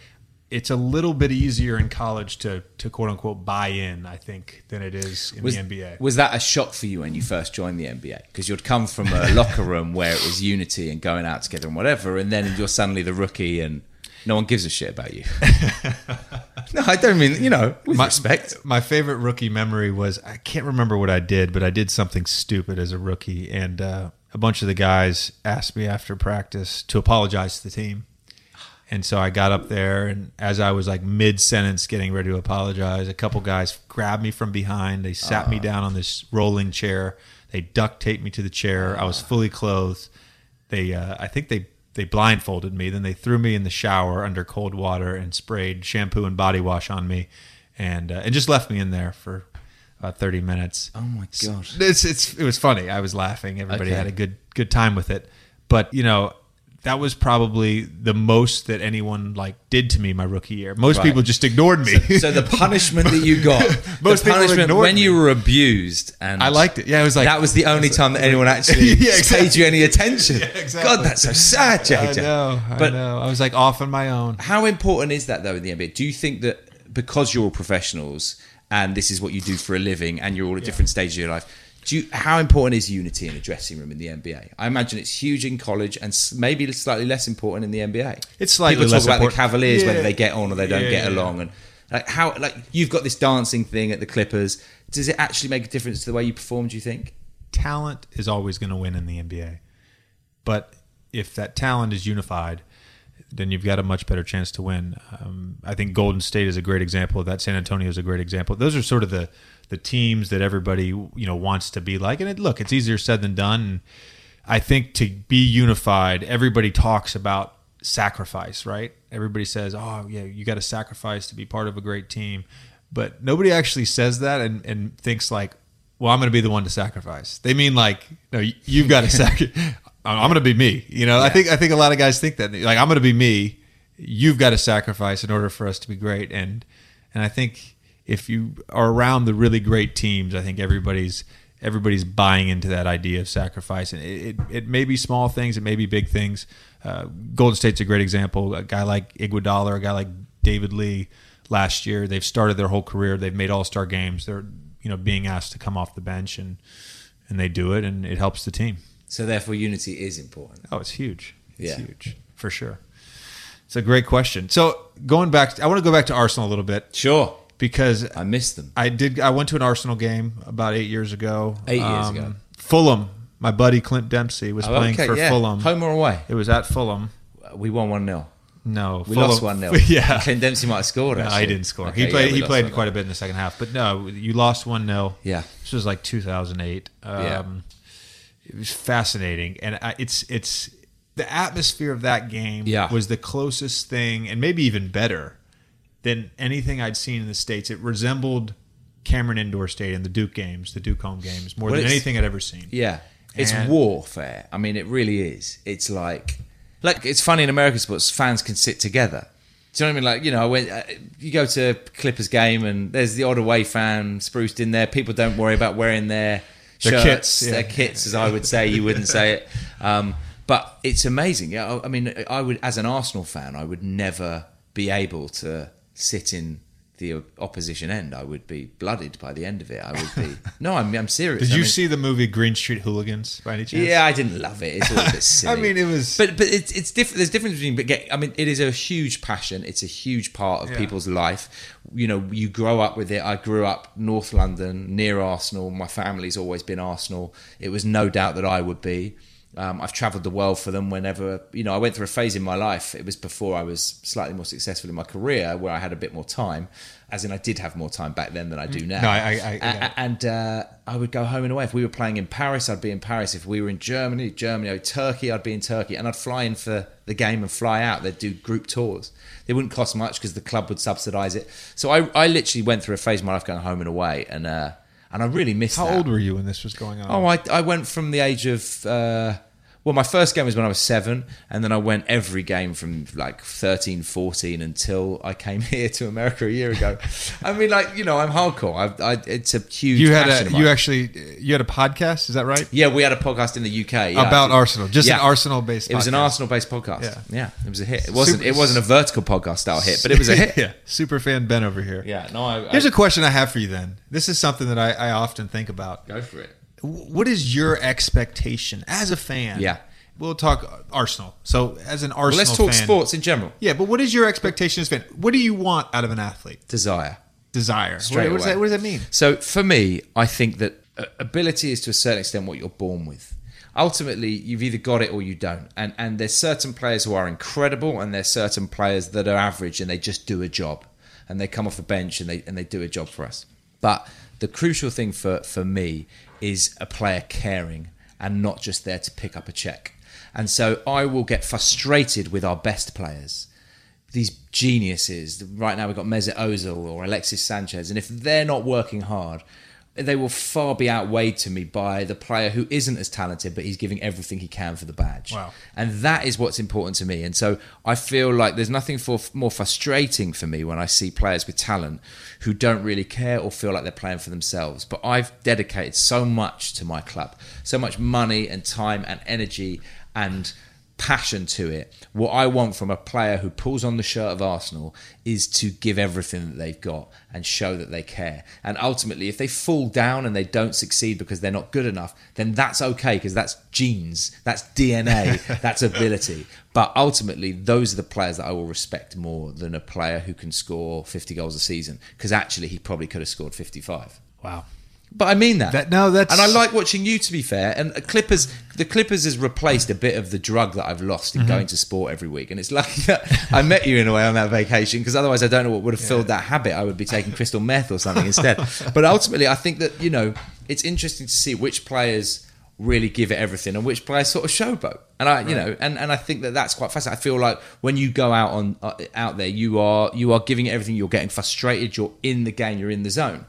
It's a little bit easier in college to to quote unquote buy in, I think, than it is in Was, the NBA. was that a shock for you when you first joined the NBA? Because you'd come from a locker room where it was unity and going out together and whatever, and then you're suddenly the rookie and no one gives a shit about you. no, I don't mean you know with my, respect. My favorite rookie memory was I can't remember what I did, but I did something stupid as a rookie, and uh, a bunch of the guys asked me after practice to apologize to the team. And so I got up there, and as I was like mid sentence getting ready to apologize, a couple guys grabbed me from behind. They sat me down on this rolling chair. They duct taped me to the chair. I was fully clothed. They, uh, I think they they blindfolded me. Then they threw me in the shower under cold water and sprayed shampoo and body wash on me, and uh, and just left me in there for about thirty minutes. Oh my god! It's it's it was funny. I was laughing. Everybody Okay. had a good good time with it. But you know, that was probably the most that anyone like did to me my rookie year. Most Right. people just ignored me. So the punishment that you got, Most the people punishment when me. you were abused, and I liked it. Yeah, it was like that was the only time that anyone actually Yeah, exactly. paid you any attention. Yeah, exactly. God, that's so sad, JJ. I know. I But know. I was like off on my own. how important is that though in the NBA? Do you think that because you're all professionals and this is what you do for a living and you're all at different stages of your life, do you, how important is unity in a dressing room in the NBA? I imagine it's huge in college and maybe slightly less important in the NBA. It's slightly People talk about important. the Cavaliers whether they get on or they don't Yeah, get yeah, yeah. along and like how like you've got this dancing thing at the Clippers. Does it actually make a difference to the way you perform? Do you think? talent is always going to win in the NBA. But if that talent is unified, then you've got a much better chance to win. Um, I think Golden State is a great example of that. San Antonio is a great example. Those are sort of the the teams that everybody you know wants to be like. And it, look, it's easier said than done. And I think to be unified, everybody talks about sacrifice, right? Everybody says, "Oh, yeah, you got to sacrifice to be part of a great team," but nobody actually says that and, and thinks like, "Well, I'm going to be the one to sacrifice." They mean like, "No, you- you've got to sacrifice. I'm going to be me." You know, I think I think a lot of guys think that like I'm going to be me. You've got to sacrifice in order for us to be great, and and I think if you are around the really great teams, I think everybody's everybody's buying into that idea of sacrifice, and it, it, it may be small things, it may be big things. Uh, Golden State's a great example. A guy like Iguodala, a guy like David Lee, last year they've started their whole career. They've made All Star games. They're you know being asked to come off the bench, and and they do it, and it helps the team. So therefore, unity is important. Oh, it's huge. It's Yeah. huge for sure. It's a great question. So going back, I want to go back to Arsenal a little bit Sure, because I missed them. I did. I went to an Arsenal game about eight years ago. Um, Eight years ago. Fulham. My buddy Clint Dempsey was Oh, playing okay, for yeah. Fulham. home or away. It was at Fulham. We won one 0 No, We Fulham- lost one 0 Yeah, Clint Dempsey might have scored. no, actually. he didn't score. Okay, he played. yeah, he played quite a bit in the second half, but no, you lost one 0 Yeah. This was like 2008. Um, Yeah. It was fascinating, and I, it's it's the atmosphere of that game Yeah. was the closest thing, and maybe even better than anything I'd seen in the states. It resembled Cameron Indoor Stadium, the Duke games, the Duke home games, more Well, than anything I'd ever seen. Yeah, It's And- warfare. I mean, it really is. It's like, like it's funny in American sports, fans can sit together. Do you know what I mean? Like, you know, when uh, you go to Clippers game and there's the odd away fan spruced in there, people don't worry about wearing their Their shirts, kits, yeah. their kits, as I would say. You wouldn't say it, um, but it's amazing. Yeah, I I mean, I would, as an Arsenal fan, I would never be able to sit in the opposition end. I would be blooded by the end of it. I would be. No, I'm, I'm serious. Did I you mean- see the movie Green Street Hooligans by any chance? yeah, I didn't love it. It's all a bit silly. I mean, it was- but but it's it's different. There's difference between. But get, I mean, it is a huge passion. It's a huge part of Yeah. people's life. You know, you grow up with it. I grew up North London, near Arsenal. My family's always been Arsenal. It was no doubt that I would be. Um, I've travelled the world for them whenever, you know, I went through a phase in my life. It was before I was slightly more successful in my career where I had a bit more time. As in, I did have more time back then than I do now. No, I- I- I- yeah. and uh, I would go home and away. If we were playing in Paris, I'd be in Paris. If we were in Germany, Germany, or Turkey, I'd be in Turkey. And I'd fly in for the game and fly out. They'd do group tours. They wouldn't cost much because the club would subsidise it. So I, I literally went through a phase in my life going home and away, and uh, and I really missed. How that. old were you when this was going on? Oh, I, I went from the age of. Uh, well, my first game was when I was seven, and then I went every game from like 13, 14 until I came here to America a year ago. I mean, like, you know, I'm hardcore. I, I, it's a huge you had a you actually you had a podcast. Is that right? Yeah, we had a podcast in the UK yeah. About Arsenal, just an Arsenal-based It was an. Arsenal-based podcast. Yeah. Yeah, it was a hit. It wasn't. Super- It wasn't a vertical podcast style hit, but it was a hit. yeah, super fan Ben over here. Yeah, no, I, Here's I a question I have for you. Then this is something that I, I often think about. go for it. What is your expectation as a fan? Yeah. we'll talk Arsenal. So as an Arsenal, Well, let's talk fan- sports in general. Yeah, but what is your expectation as a fan? What do you want out of an athlete? Desire. Desire. Straight what, what that, what does that mean? So for me, I think that ability is to a certain extent what you're born with. Ultimately, you've either got it or you don't. And and there's certain players who are incredible, and there's certain players that are average and they just do a job, and they come off the bench and they and they do a job for us. But the crucial thing for for me is a player caring and not just there to pick up a check. And so I will get frustrated with our best players these geniuses. Right now, we've got Mesut Ozil or Alexis Sanchez, and if they're not working hard, they will far be outweighed to me by the player who isn't as talented, but he's giving everything he can for the badge. Wow. And that is what's important to me. And so I feel like there's nothing for more frustrating for me when I see players with talent who don't really care or feel like they're playing for themselves. But I've dedicated so much to my club, so much money and time and energy and passion to it. What I want from a player who pulls on the shirt of Arsenal is to give everything that they've got and show that they care. And ultimately, if they fall down and they don't succeed because they're not good enough, then that's okay because that's genes, that's DNA, that's ability. But ultimately, those are the players that I will respect more than a player who can score 50 goals a season because actually he probably could have scored 55. Wow. But I mean that. That- no, that's- and I like watching you. To be fair, and Clippers, the Clippers has replaced a bit of the drug that I've lost Mm-hmm. in going to sport every week. And it's lucky that I met you in a way on that vacation because otherwise I don't know what would have filled that habit. I would be taking crystal meth or something instead. But ultimately, I think that you know it's interesting to see which players really give it everything and which players sort of showboat. And I, you know, and, and I think that that's quite fascinating. I feel like when you go out on uh, out there, you are you are giving it everything. You're getting frustrated. You're in the game. You're in the zone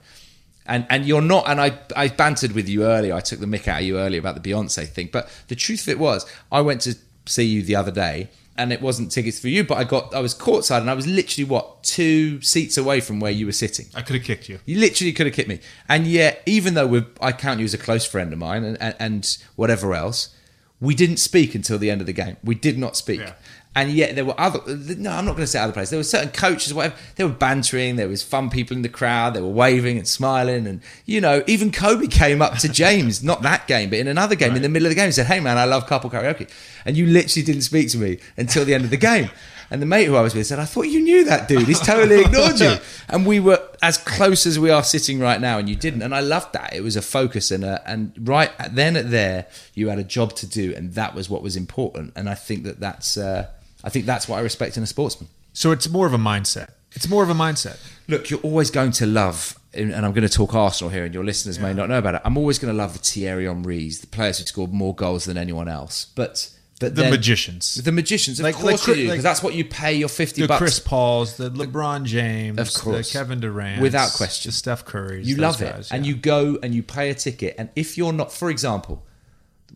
and and you're not and I, I bantered with you earlier. I took the mick out of you earlier about the beyonce thing. But the truth of it was i went to see you the other day and it wasn't tickets for you but i got i was courtside and i was literally what two seats away from where you were sitting. I could have kicked you. you literally could have kicked me. And yet even though we're, i count you as a close friend of mine and, and, and whatever else we didn't speak until the end of the game. We did not speak. Yeah. And yet there were other no i'm not going to say other players there were certain coaches whatever they were bantering there was fun people in the crowd they were waving and smiling and you know even kobe came up to james not that game but in another game in the middle of the game and said hey man i love carpool karaoke and you literally didn't speak to me until the end of the game and the mate who I was with said, I thought you knew that dude. He's totally ignored you. And we were as close as we are sitting right now, and you didn't. And I loved that. It was a focus, and a, and right then at there, you had a job to do, and that was what was important. And I think that that's uh, I think that's what I respect in a sportsman. So it's more of a mindset. It's more of a mindset. Look, you're always going to love, and I'm going to talk Arsenal here, and your listeners may not know about it. I'm always going to love the Thierry Henrys, the players who scored more goals than anyone else. But but The then- magicians. the magicians, of Like- course like you do, like- because that's what you pay your fifty The bucks. Chris Pauls, the LeBron James, Of course. the Kevin Durant, Without question. the Steph Curry. You love it, and you go and you pay a ticket. And if you're not, for example,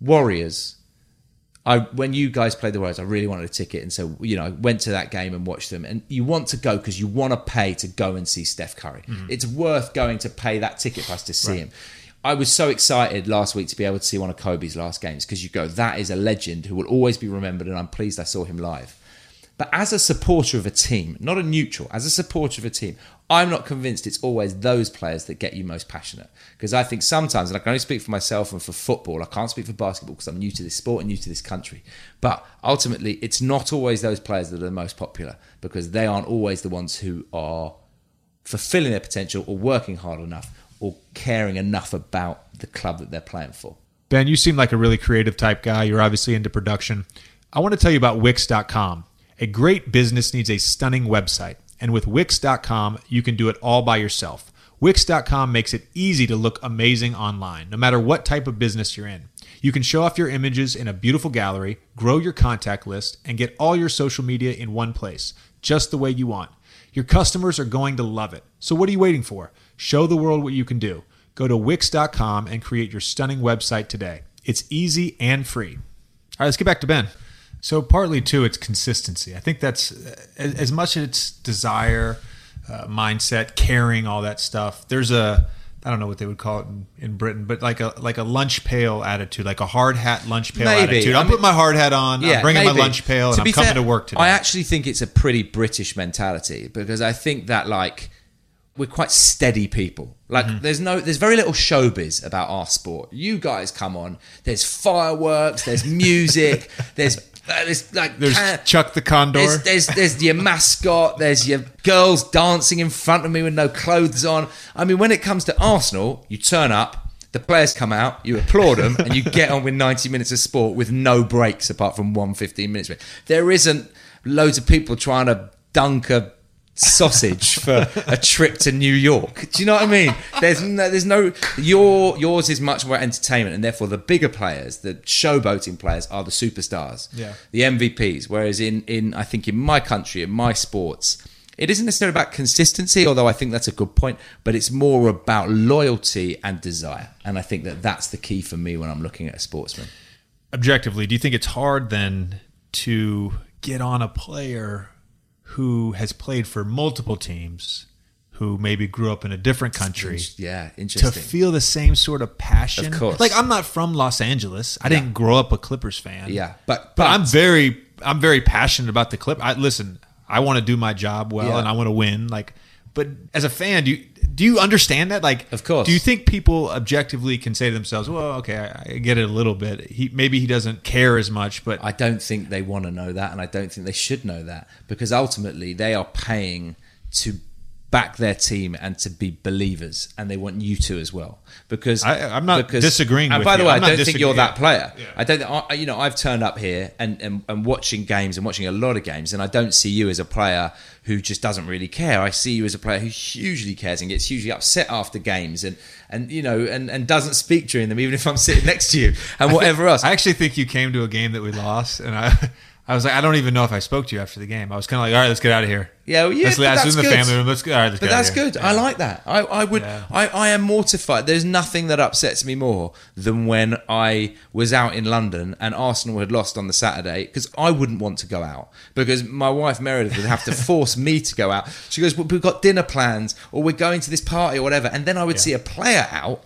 Warriors. I when you guys played the Warriors, I really wanted a ticket, and so you know, I went to that game and watched them. And you want to go because you want to pay to go and see Steph Curry. Mm-hmm. It's worth going to pay that ticket price to see right. him. I was so excited last week to be able to see one of Kobe's last games because you go, that is a legend who will always be remembered, and I'm pleased I saw him live. But as a supporter of a team, not a neutral, as a supporter of a team, I'm not convinced it's always those players that get you most passionate. Because I think sometimes, and I can only speak for myself and for football, I can't speak for basketball because I'm new to this sport and new to this country. But ultimately, it's not always those players that are the most popular because they aren't always the ones who are fulfilling their potential or working hard enough or caring enough about the club that they're playing for. Ben, you seem like a really creative type guy. You're obviously into production. I want to tell you about Wix.com. A great business needs a stunning website, and with Wix.com, you can do it all by yourself. Wix.com makes it easy to look amazing online, no matter what type of business you're in. You can show off your images in a beautiful gallery, grow your contact list, and get all your social media in one place, just the way you want. Your customers are going to love it. So what are you waiting for? Show the world what you can do. Go to Wix.com and create your stunning website today. It's easy and free. All right, let's get back to Ben. So partly too, it's consistency. I think that's as much as it's desire, uh, mindset, caring, all that stuff. There's a I don't know what they would call it in, in, Britain, but like a like a lunch pail attitude, like a hard hat lunch pail maybe. attitude. I'll I mean, put my hard hat on. Yeah, I'm bringing maybe. my lunch pail, and to I'm coming fair, to work today. I actually think it's a pretty British mentality because I think that like we're quite steady people. Like mm-hmm. there's no there's very little showbiz about our sport. You guys come on. There's fireworks. There's music. there's uh, there's like there's Chuck the Condor. There's, there's, there's your mascot. There's your girls dancing in front of me with no clothes on. I mean, when it comes to Arsenal, you turn up, the players come out, you applaud them, and you get on with 90 minutes of sport with no breaks apart from one 15 minutes. There isn't loads of people trying to dunk a sausage for a trip to New York. Do you know what I mean? There's no, there's no your yours is much more entertainment, and therefore the bigger players, the showboating players, are the superstars, yeah. the MVPs. Whereas in in I think in my country, in my sports. It isn't necessarily about consistency, although I think that's a good point, but it's more about loyalty and desire. And I think that that's the key for me when I'm looking at a sportsman. Objectively, do you think it's hard then to get on a player who has played for multiple teams who maybe grew up in a different country. Yeah, interesting. To feel the same sort of passion. Of course. Like I'm not from Los Angeles. I yeah. didn't grow up a Clippers fan. Yeah. But, but, but I'm very I'm very passionate about the clip. I listen, I want to do my job well yeah. and I want to win. Like but as a fan, do you do you understand that? Like, of course. Do you think people objectively can say to themselves, "Well, okay, I, I get it a little bit. He maybe he doesn't care as much, but I don't think they want to know that, and I don't think they should know that because ultimately they are paying to back their team and to be believers, and they want you to as well. Because I, am not because, disagreeing. And by the way, I'm I don't think you're that player. Yeah. I don't. I, you know, I've turned up here and, and and watching games and watching a lot of games, and I don't see you as a player who just doesn't really care. I see you as a player who hugely cares and gets hugely upset after games, and and you know, and and doesn't speak during them, even if I'm sitting next to you and whatever else. I actually think you came to a game that we lost, and I. I was like, I don't even know if I spoke to you after the game. I was kind of like, all right, let's get out of here. Yeah, well, yeah, let's, let's in the good. family room. Let's go. All right, let's but that's good. Yeah. I like that. I, I would. Yeah. I, I am mortified. There's nothing that upsets me more than when I was out in London and Arsenal had lost on the Saturday because I wouldn't want to go out because my wife Meredith would have to force me to go out. She goes, well, "We've got dinner plans, or we're going to this party, or whatever," and then I would yeah. see a player out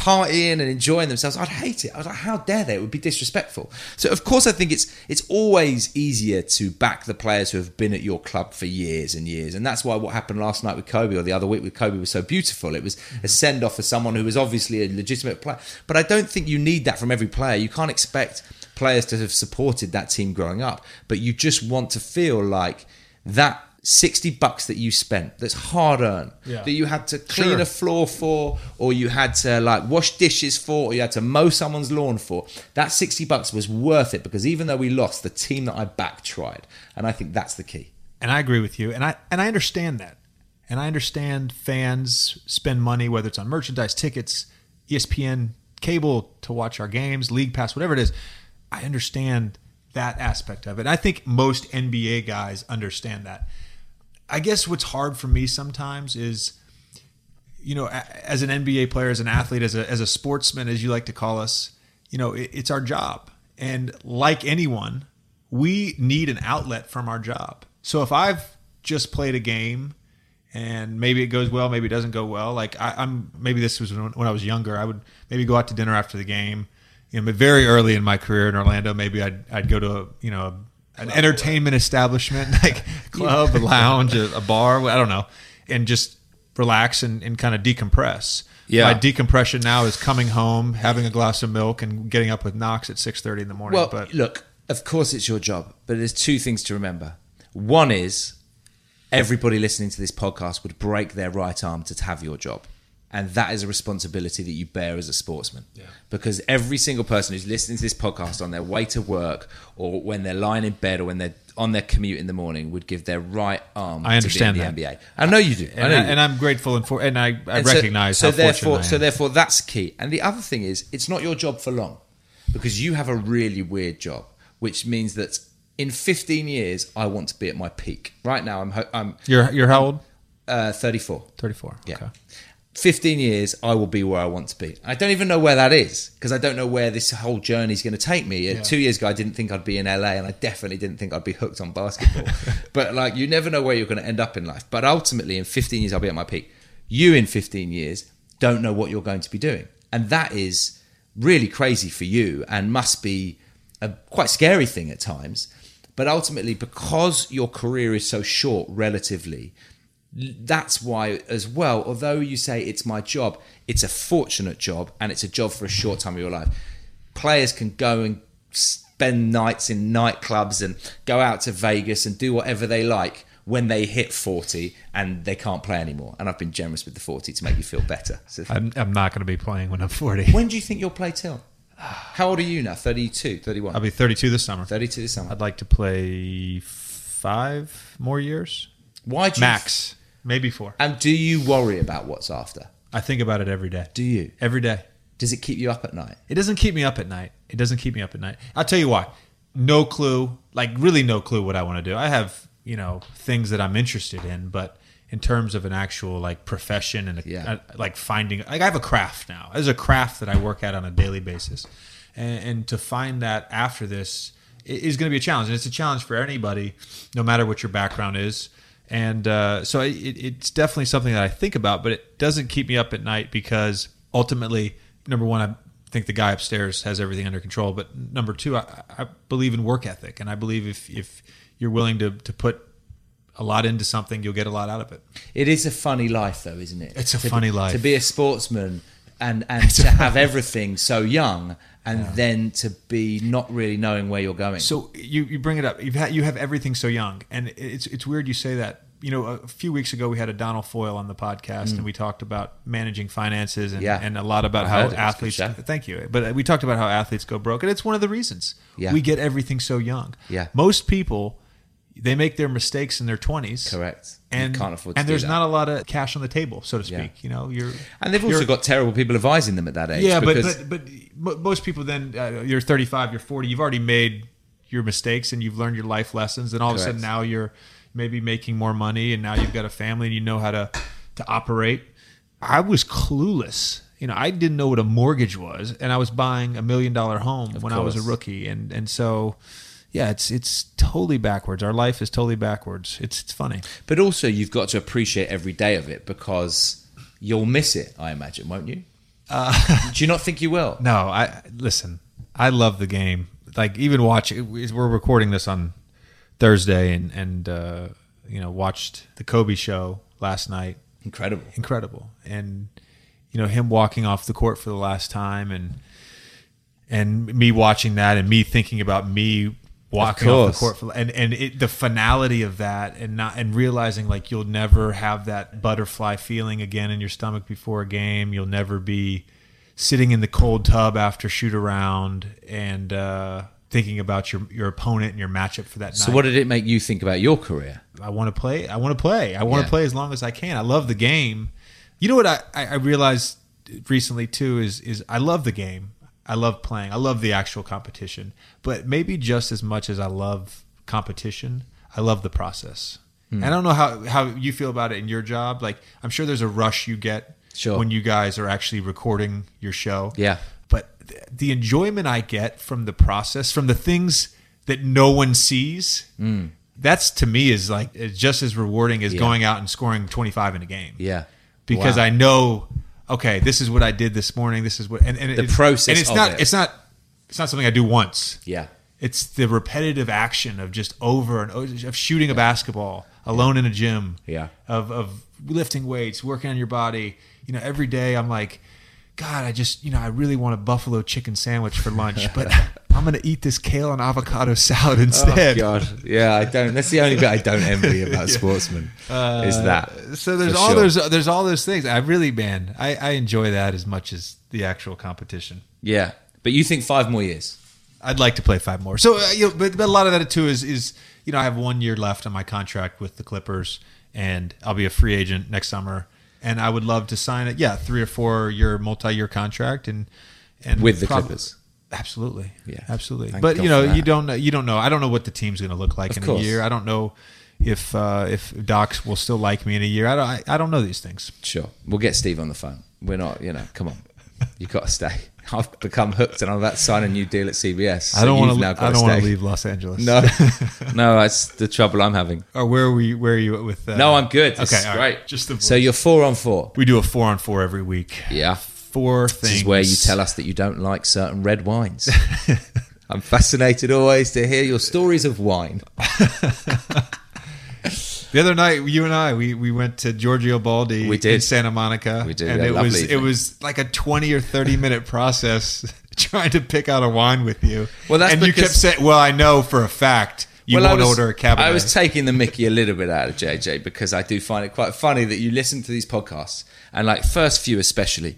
partying and enjoying themselves. I'd hate it. I was like, how dare they? It would be disrespectful. So of course I think it's it's always easier to back the players who have been at your club for years and years. And that's why what happened last night with Kobe or the other week with Kobe was so beautiful. It was a mm-hmm. send off for someone who was obviously a legitimate player. But I don't think you need that from every player. You can't expect players to have supported that team growing up. But you just want to feel like that 60 bucks that you spent that's hard earned yeah. that you had to clean sure. a floor for or you had to like wash dishes for or you had to mow someone's lawn for. That 60 bucks was worth it because even though we lost the team that I back tried. And I think that's the key. And I agree with you. And I and I understand that. And I understand fans spend money whether it's on merchandise tickets ESPN cable to watch our games league pass whatever it is. I understand that aspect of it. I think most NBA guys understand that I guess what's hard for me sometimes is, you know, as an NBA player, as an athlete, as a as a sportsman, as you like to call us, you know, it, it's our job. And like anyone, we need an outlet from our job. So if I've just played a game and maybe it goes well, maybe it doesn't go well. Like I, am maybe this was when, when, I was younger. I would maybe go out to dinner after the game. You know, very early in my career in Orlando, maybe I'd I'd go to a, you know an entertainment establishment like club, a lounge, a, a, bar. I don't know, and just relax and, and kind of decompress. Yeah. My decompression now is coming home, having a glass of milk, and getting up with Knox at six thirty in the morning. Well, but look, of course it's your job, but there's two things to remember. One is everybody listening to this podcast would break their right arm to have your job. And that is a responsibility that you bear as a sportsman. Yeah. Because every single person who's listening to this podcast on their way to work or when they're lying in bed or when they're on their commute in the morning would give their right arm I understand to be in the NBA. I know you do. And, I know I, you and I'm grateful and for and I, I and recognize so, so therefore so therefore that's key. And the other thing is it's not your job for long because you have a really weird job, which means that in 15 years, I want to be at my peak. Right now, I'm. I'm you're you're how old? Uh, 34. 34. Yeah. Okay. 15 years, I will be where I want to be. I don't even know where that is because I don't know where this whole journey is going to take me. Yeah. Two years ago, I didn't think I'd be in LA, and I definitely didn't think I'd be hooked on basketball. but like, you never know where you're going to end up in life. But ultimately, in 15 years, I'll be at my peak. You, in 15 years, don't know what you're going to be doing, and that is really crazy for you, and must be a quite scary thing at times. But ultimately, because your career is so short relatively, that's why, as well, although you say it's my job, it's a fortunate job and it's a job for a short time of your life. Players can go and spend nights in nightclubs and go out to Vegas and do whatever they like when they hit 40 and they can't play anymore. And I've been generous with the 40 to make you feel better. So, I'm, I'm not going to be playing when I'm 40. When do you think you'll play till? How old are you now? 32, 31? I'll be 32 this summer. 32 this summer. I'd like to play five more years. Why do Max. Maybe four. And do you worry about what's after? I think about it every day. Do you? Every day. Does it keep you up at night? It doesn't keep me up at night. It doesn't keep me up at night. I'll tell you why. No clue, like really no clue what I want to do. I have, you know, things that I'm interested in, but in terms of an actual like profession and a, yeah. a, like finding like I have a craft now. There's a craft that I work at on a daily basis, and, and to find that after this is going to be a challenge, and it's a challenge for anybody, no matter what your background is. And uh, so it, it's definitely something that I think about, but it doesn't keep me up at night because ultimately, number one, I think the guy upstairs has everything under control. But number two, I, I believe in work ethic, and I believe if if you're willing to to put a lot into something, you'll get a lot out of it. It is a funny life, though, isn't it? It's a to funny be, life to be a sportsman and and to have everything so young and yeah. then to be not really knowing where you're going. So you, you bring it up. You've had, you have everything so young, and it's it's weird you say that. You know, a few weeks ago we had Adonal Foyle on the podcast, mm. and we talked about managing finances and, yeah. and a lot about I how athletes. Thank you, but we talked about how athletes go broke, and it's one of the reasons yeah. we get everything so young. Yeah, most people they make their mistakes in their 20s. Correct. And you can't afford and there's not a lot of cash on the table, so to speak. Yeah. You know, you're and they've also got terrible people advising them at that age. Yeah, but, but but most people then uh, you're 35, you're 40, you've already made your mistakes and you've learned your life lessons, and all Correct. of a sudden now you're maybe making more money, and now you've got a family and you know how to to operate. I was clueless. You know, I didn't know what a mortgage was, and I was buying a million dollar home of when course. I was a rookie, and and so yeah, it's it's totally backwards. Our life is totally backwards. It's it's funny. But also, you've got to appreciate every day of it because you'll miss it. I imagine, won't you? Uh, Do you not think you will? No, I listen. I love the game. Like even watch. We're recording this on Thursday, and and uh, you know watched the Kobe show last night. Incredible, incredible, and you know him walking off the court for the last time, and and me watching that, and me thinking about me walking off the court for, and and it, the finality of that and not and realizing like you'll never have that butterfly feeling again in your stomach before a game you'll never be sitting in the cold tub after shoot around and uh, thinking about your your opponent and your matchup for that so night. So what did it make you think about your career? I want to play. I want to play. I want to play as long as I can. I love the game. You know what I, I realized recently too is is I love the game. I love playing. I love the actual competition, but maybe just as much as I love competition, I love the process. Hmm. I don't know how how you feel about it in your job. Like I'm sure there's a rush you get sure. when you guys are actually recording your show. Yeah. But the enjoyment I get from the process, from the things that no one sees, Mm. that's to me is like just as rewarding as Yeah. going out and scoring 25 in a game. Yeah. Because Wow. I know, okay, this is what I did this morning. This is what, and, and The it's- process and it's not, it. it's not, it's not something I do once. Yeah. It's the repetitive action of just over and over of shooting a basketball alone in a gym. Yeah. Of of lifting weights, working on your body. You know, every day I'm like, God, I just you know I really want a buffalo chicken sandwich for lunch, but I'm gonna eat this kale and avocado salad instead. Oh God, yeah, I don't. That's the only bit I don't envy about sportsmen is that. So there's all sure. those there's all those things. I really man, I, I enjoy that as much as the actual competition. Yeah, but you think five more years? I'd like to play five more. So, uh, you know, but, but a lot of that too is is you know I have one year left on my contract with the Clippers, and I'll be a free agent next summer, and I would love to sign it. Yeah, three or four year multi year contract, and and With the prob- Clippers. Absolutely, Yeah. absolutely. Thank but God you know, you don't know, you don't know. I don't know what the team's going to look like Of in course. a year. I don't know if uh, if Docs will still like me in a year. I don't. I, I don't know these things. Sure, we'll get Steve on the phone. We're not, you know, come on, you got to stay. I've become hooked, and I'm about to sign a new deal at CBS. I don't want to. I don't want to leave Los Angeles. No, no, that's the trouble I'm having. or where are we? Where are you with? Uh, No, I'm good. This okay, is all great. right. Just the so you're four on four. We do a four on four every week. Yeah, Four this things. is where you tell us that you don't like certain red wines. I'm fascinated always to hear your stories of wine. The other night, you and I, we, we went to Giorgio Baldi We did. in Santa Monica. We did. and had it was lovely it was like a twenty or thirty minute process trying to pick out a wine with you. Well, that's and you kept saying, "Well, I know for a fact you Well, won't was- order a Cabernet." I was taking the Mickey a little bit out of JJ because I do find it quite funny that you listen to these podcasts and like first few especially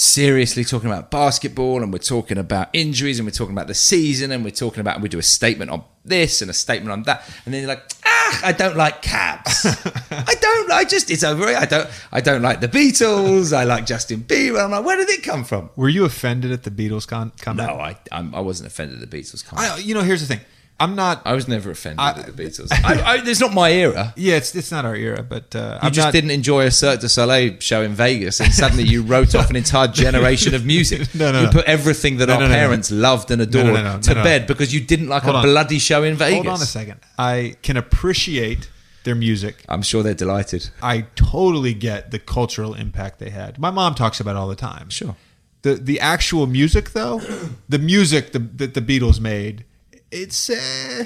seriously talking about basketball and we're talking about injuries and we're talking about the season and we're talking about we do a statement on this and a statement on that and then you're like ah I don't like cabs I don't I just it's over I don't I don't like the Beatles I like Justin Bieber I'm like where did it come from Were you offended at the Beatles con- comment? no I I'm, I wasn't offended at the Beatles comment. I, you know, here's the thing. I'm not. I was never offended I- at the Beatles I, I, it's not my era yeah, it's it's not our era, but uh, You I'm just not, didn't enjoy a Cirque du Soleil show in Vegas, and suddenly you wrote off an entire generation of music. No, no, you no. put everything that No, our no, parents loved and adored to bed because you didn't like Hold a on. bloody show in Vegas. Hold on a second. I can appreciate their music. I'm sure they're delighted. I totally get the cultural impact they had. My mom talks about it all the time. Sure. The the actual music though, the music the, that the Beatles made, it's uh,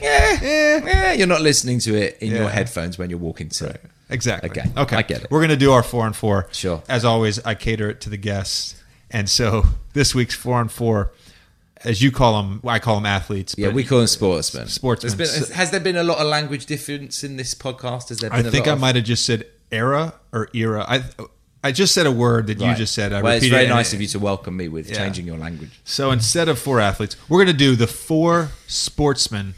Yeah, eh. yeah. You're not listening to it in your headphones when you're walking to. exactly. Okay, okay, I get it. We're gonna do our four and four. Sure. As always, I cater it to the guests, and so this week's four and four, as you call them, I call them athletes. Yeah, we call them sportsmen. Sportsmen. Been- has there been a lot of language difference in this podcast? Has there I been? think a I of- might have just said era or era. I I just said a word that you just said. I well, it's very it, nice and- of you to welcome me with Yeah. changing your language. So instead of four athletes, we're going to do the four sportsmen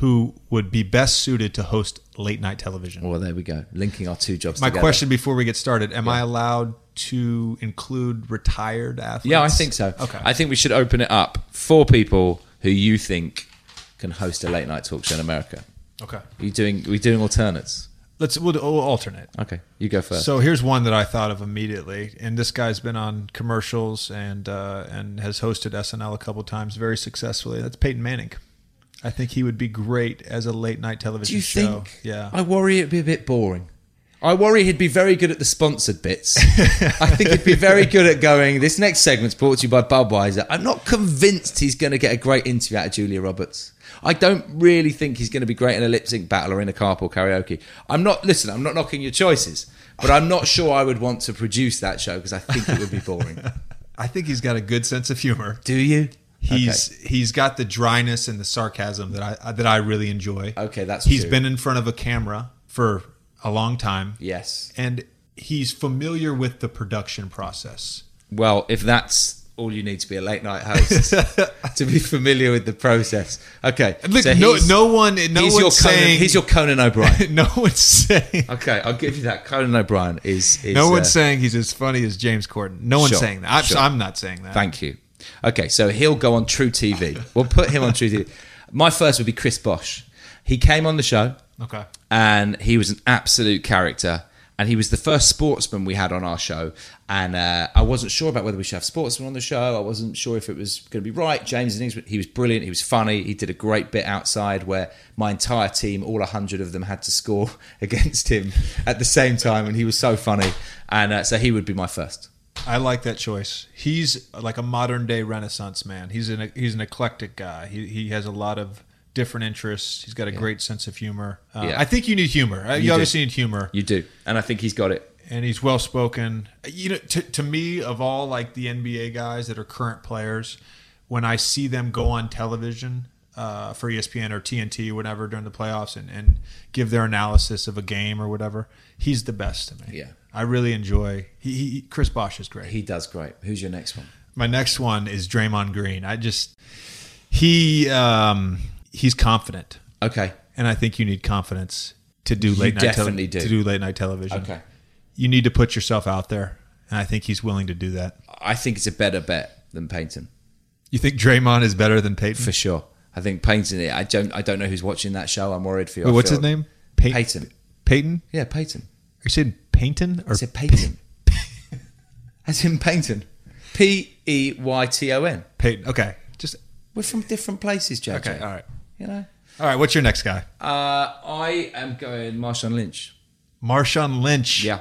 who would be best suited to host late night television. Well, there we go. Linking our two jobs My together. question before we get started: Am I allowed to include retired athletes? Yeah, I think so. Okay. I think we should open it up for people who you think can host a late night talk show in America. okay. Are you doing? Are we doing alternates? Let's we'll, we'll alternate. Okay, you go first. So here's one that I thought of immediately, and this guy's been on commercials and uh, and has hosted SNL a couple times very successfully. That's Peyton Manning. I think he would be great as a late night television Do you show. think? Yeah. I worry it'd be a bit boring. I worry he'd be very good at the sponsored bits. I think he'd be very good at going. This next segment's brought to you by Budweiser. I'm not convinced he's going to get a great interview out of Julia Roberts. I don't really think he's going to be great in a lip sync battle or in a carpool karaoke. I'm not. Listen, I'm not knocking your choices, but I'm not sure I would want to produce that show because I think it would be boring. I think he's got a good sense of humor. Do you? He's he's got the dryness and the sarcasm that I that I really enjoy. Okay, that's he's true. been in front of a camera for a long time, yes. and he's familiar with the production process. Well, if that's all you need to be a late night host, to be familiar with the process. Okay. Look, so no, no one, no he's one's your Conan, saying he's your Conan O'Brien. no one's saying okay, I'll give you that. Conan O'Brien is. is no uh, one's saying he's as funny as James Corden. No one's Sure, saying that. I'm, sure. I'm not saying that. Thank you. Okay, so he'll go on truTV. We'll put him on truTV. My first would be Chris Bosh. He came on the show Okay. and he was an absolute character. and he was the first sportsman we had on our show. And uh, I wasn't sure about whether we should have sportsman on the show. I wasn't sure if it was going to be right. James he was brilliant. He was funny. He did a great bit outside where my entire team, all hundred of them, had to score against him at the same time, and he was so funny. And uh, so he would be my first. I like that choice. He's like a modern day Renaissance man. He's an he's an eclectic guy. He he has a lot of different interests. He's got a yeah. great sense of humor. Uh, yeah. I think you need humor. Uh, you, you obviously need humor. You do, and I think he's got it. And he's well spoken. You know, to, to me, of all like the NBA guys that are current players, when I see them go on television uh, for ESPN or TNT or whatever during the playoffs and, and give their analysis of a game or whatever, he's the best to me. Yeah, I really enjoy. He, he Chris Bosh is great. He does great. Who's your next one? My next one is Draymond Green. I just he um, he's confident. Okay. And I think you need confidence to do late you night definitely do. to do late night television. Okay. You need to put yourself out there, and I think he's willing to do that. I think it's a better bet than Payton. You think Draymond is better than Payton? For sure. I think Payton. I don't. I don't know who's watching that show. I'm worried for you. Wait, what's his name? Pay- Payton. Payton. Yeah, Payton. Are you saying Payton or I said Payton? As in Payton. P E Y T O N. Payton. Okay. Just we're from different places, JJ. Okay. All right. You know. All right, what's your next guy? Uh, I am going Marshawn Lynch. Marshawn Lynch. Yeah.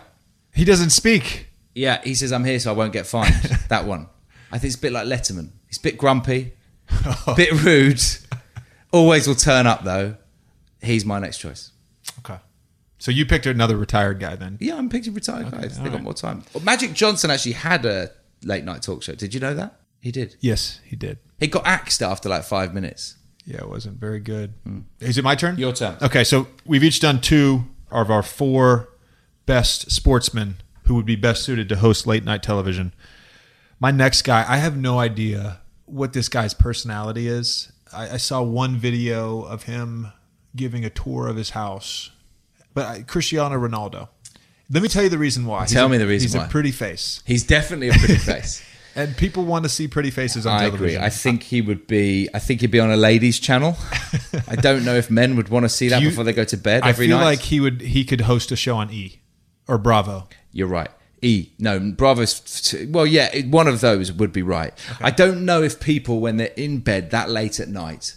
He doesn't speak. Yeah, he says I'm here so I won't get fined. that one. I think it's a bit like Letterman. He's a bit grumpy, a bit rude. Always will turn up though. He's my next choice. Okay. So you picked another retired guy then? Yeah, I'm picking retired okay, guys. They right. got more time. Well, Magic Johnson actually had a late night talk show. Did you know that? He did. Yes, he did. He got axed after like five minutes. Yeah, it wasn't very good. Mm. Is it my turn? Your turn. Okay, so we've each done two of our four best sportsmen who would be best suited to host late night television. My next guy, I have no idea what this guy's personality is. I, I saw one video of him giving a tour of his house, but I, Cristiano Ronaldo. Let me tell you the reason why. Tell he's me a, the reason he's why. He's a pretty face. He's definitely a pretty face. And people want to see pretty faces on I television. agree. I think he would be. I think he'd be on a ladies' channel. I don't know if men would want to see that you, before they go to bed every night. I feel like he would. He could host a show on E or Bravo. You're right. E. No, Bravo's. Well, yeah, one of those would be right. Okay. I don't know if people, when they're in bed that late at night,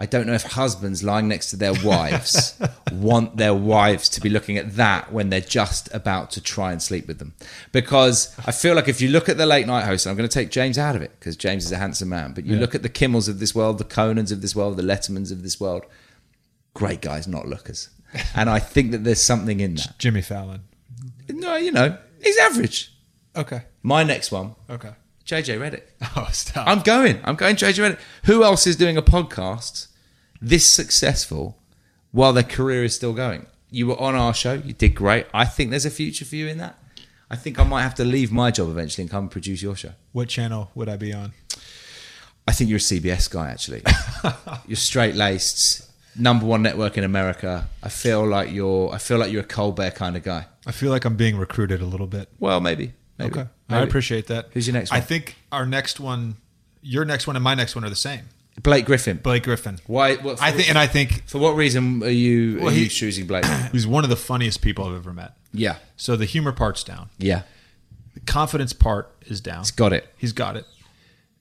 I don't know if husbands lying next to their wives want their wives to be looking at that when they're just about to try and sleep with them. Because I feel like if you look at the late night hosts, I'm going to take James out of it because James is a handsome man, but you yeah. look at the Kimmels of this world, the Conans of this world, the Lettermans of this world, great guys, not lookers. And I think that there's something in that. Jimmy Fallon. No, you know, he's average. Okay. My next one. Okay. JJ Redick. Oh, stop. I'm going. I'm going JJ Redick. Who else is doing a podcast this successful while their career is still going. You were on our show, you did great. I think there's a future for you in that. I think I might have to leave my job eventually and come produce your show. What channel would I be on? I think you're a CBS guy, actually. you're straight laced, number one network in America. I feel like you're. I feel like you're a Colbert kind of guy. I feel like I'm being recruited a little bit. Well, maybe. maybe okay, maybe. I appreciate that. Who's your next one? I think our next one, your next one, and my next one are the same. Blake Griffin. Blake Griffin. Why? What, I think, and I think for what reason are you well, are he, you choosing Blake? He's one of the funniest people I've ever met. Yeah. So the humor part's down. Yeah. The confidence part is down. He's got it. He's got it.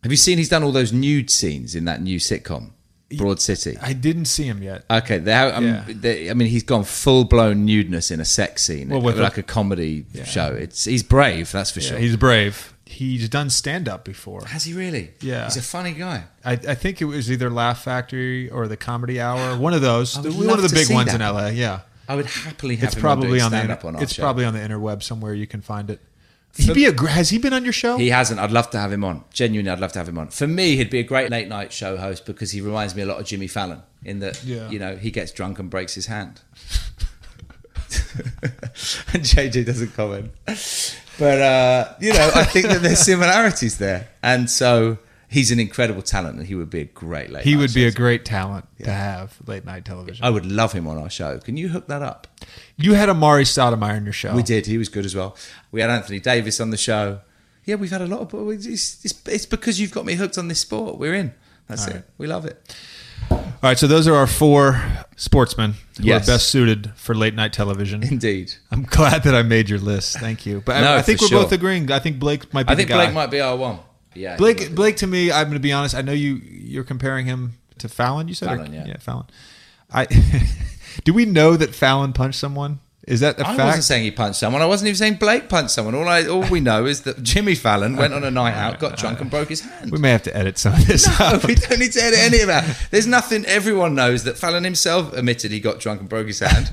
Have you seen he's done all those nude scenes in that new sitcom, Broad City? I didn't see him yet. Okay, they um, yeah. they, I mean, he's gone full blown nudeness in a sex scene, well, like a, a comedy yeah. show. It's he's brave, that's for yeah, sure. He's brave he's done stand up before. Has he really? Yeah. He's a funny guy. I, I, think it was either Laugh Factory or the Comedy Hour, one of those. one of the big ones that. in LA. Yeah. I would happily have it's probably on, the on It's show. probably on the interweb somewhere you can find it. He'd be a, has he been on your show? He hasn't. I'd love to have him on. Genuinely, I'd love to have him on. For me, he'd be a great late night show host because he reminds me a lot of Jimmy Fallon in that yeah. you know he gets drunk and breaks his hand. and JJ doesn't comment. But uh, you know, I think that there's similarities there, and so he's an incredible talent, and he would be a great late. He would be a great talent yeah. to have late night television. I would love him on our show. Can you hook that up? You had Amar'e Stoudemire on your show. We did. He was good as well. We had Anthony Davis on the show. Yeah, we've had a lot of. It's, it's, it's because you've got me hooked on this sport. We're in. That's All it. Right. We love it. All right, so those are our four sportsmen who Yes. are best suited for late night television. Indeed. I'm glad that I made your list. Thank you. But No, I, I think we're sure. both agreeing. I think Blake might be I think. Blake might be our one. Yeah. Blake, Blake, to me, I'm going to be honest. I know you. You're comparing him to Fallon. You said, or- Fallon, yeah. Fallon. I do we know that Fallon punched someone? Is that a I fact? I wasn't saying he punched someone. I wasn't even saying Blake punched someone. All I, all we know is that Jimmy Fallon went on a night out, got drunk, and broke his hand. we may have to edit some of this. No, out. we don't need to edit any of that. There's nothing. Everyone knows that Fallon himself admitted he got drunk and broke his hand,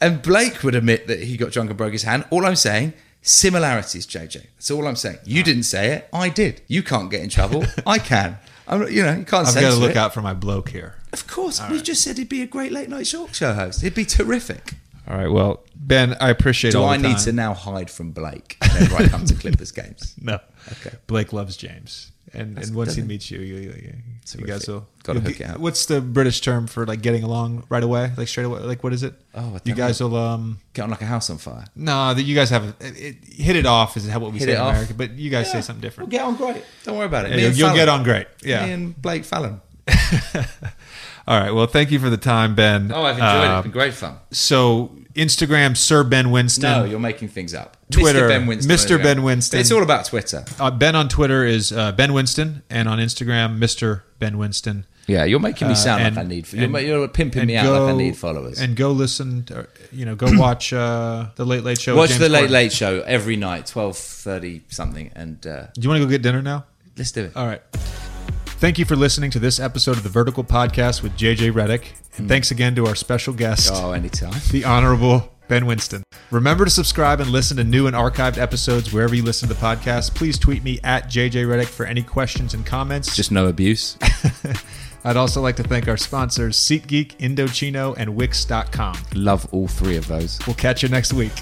and Blake would admit that he got drunk and broke his hand. All I'm saying, similarities, JJ. That's all I'm saying. You didn't say it. I did. You can't get in trouble. I can. I'm, you know, you can't say. I've got to look it. out for my bloke here. Of course, we just said he'd be a great late night talk show host. He'd be terrific. All right. Well, Ben, I appreciate. Do all I the need time. to now hide from Blake whenever I come to Clippers games? No. Okay. Blake loves James, and and once he meets you, you, you, you, you guys will Gotta hook get- it up. What's the British term for like getting along right away, like straight away? Like what is it? Oh, you don't guys will um. Get on like a house on fire. No, that you guys have it, it, hit it off is what we Hit say in off? America, but you guys say something different. We'll get on great. Don't worry about it. Yeah, you'll you'll Fallon. get on great. Yeah. Me and Blake Fallon. All right. Well, thank you for the time, Ben. Oh, I've enjoyed it. Uh, It's been great fun. So Instagram, Sir Ben Winston. No, you're making things up. Twitter, Mr. Ben Winston. Mr. Ben Winston. It's all about Twitter. Uh, ben on Twitter is uh, Ben Winston, and on Instagram, Mr. Ben Winston. Yeah, you're making me Uh, sound and- like I need. You're, you're pimping and me out go- like I need followers. And go listen, to, you know, go watch uh, the Late Late Show. with Watch the Late Corden. Late Show every night, twelve thirty something, and uh, Do you want to go get dinner now? let's do it. All right. Thank you for listening to this episode of the Vertical Podcast with JJ Redick, and mm. thanks again to our special guest, Oh, anytime. the Honorable Ben Winston. Remember to subscribe and listen to new and archived episodes wherever you listen to podcasts. Please tweet me at JJ Redick for any questions and comments. Just no abuse. I'd also like to thank our sponsors, SeatGeek, Indochino, and Wix.com. Love all three of those. We'll catch you next week.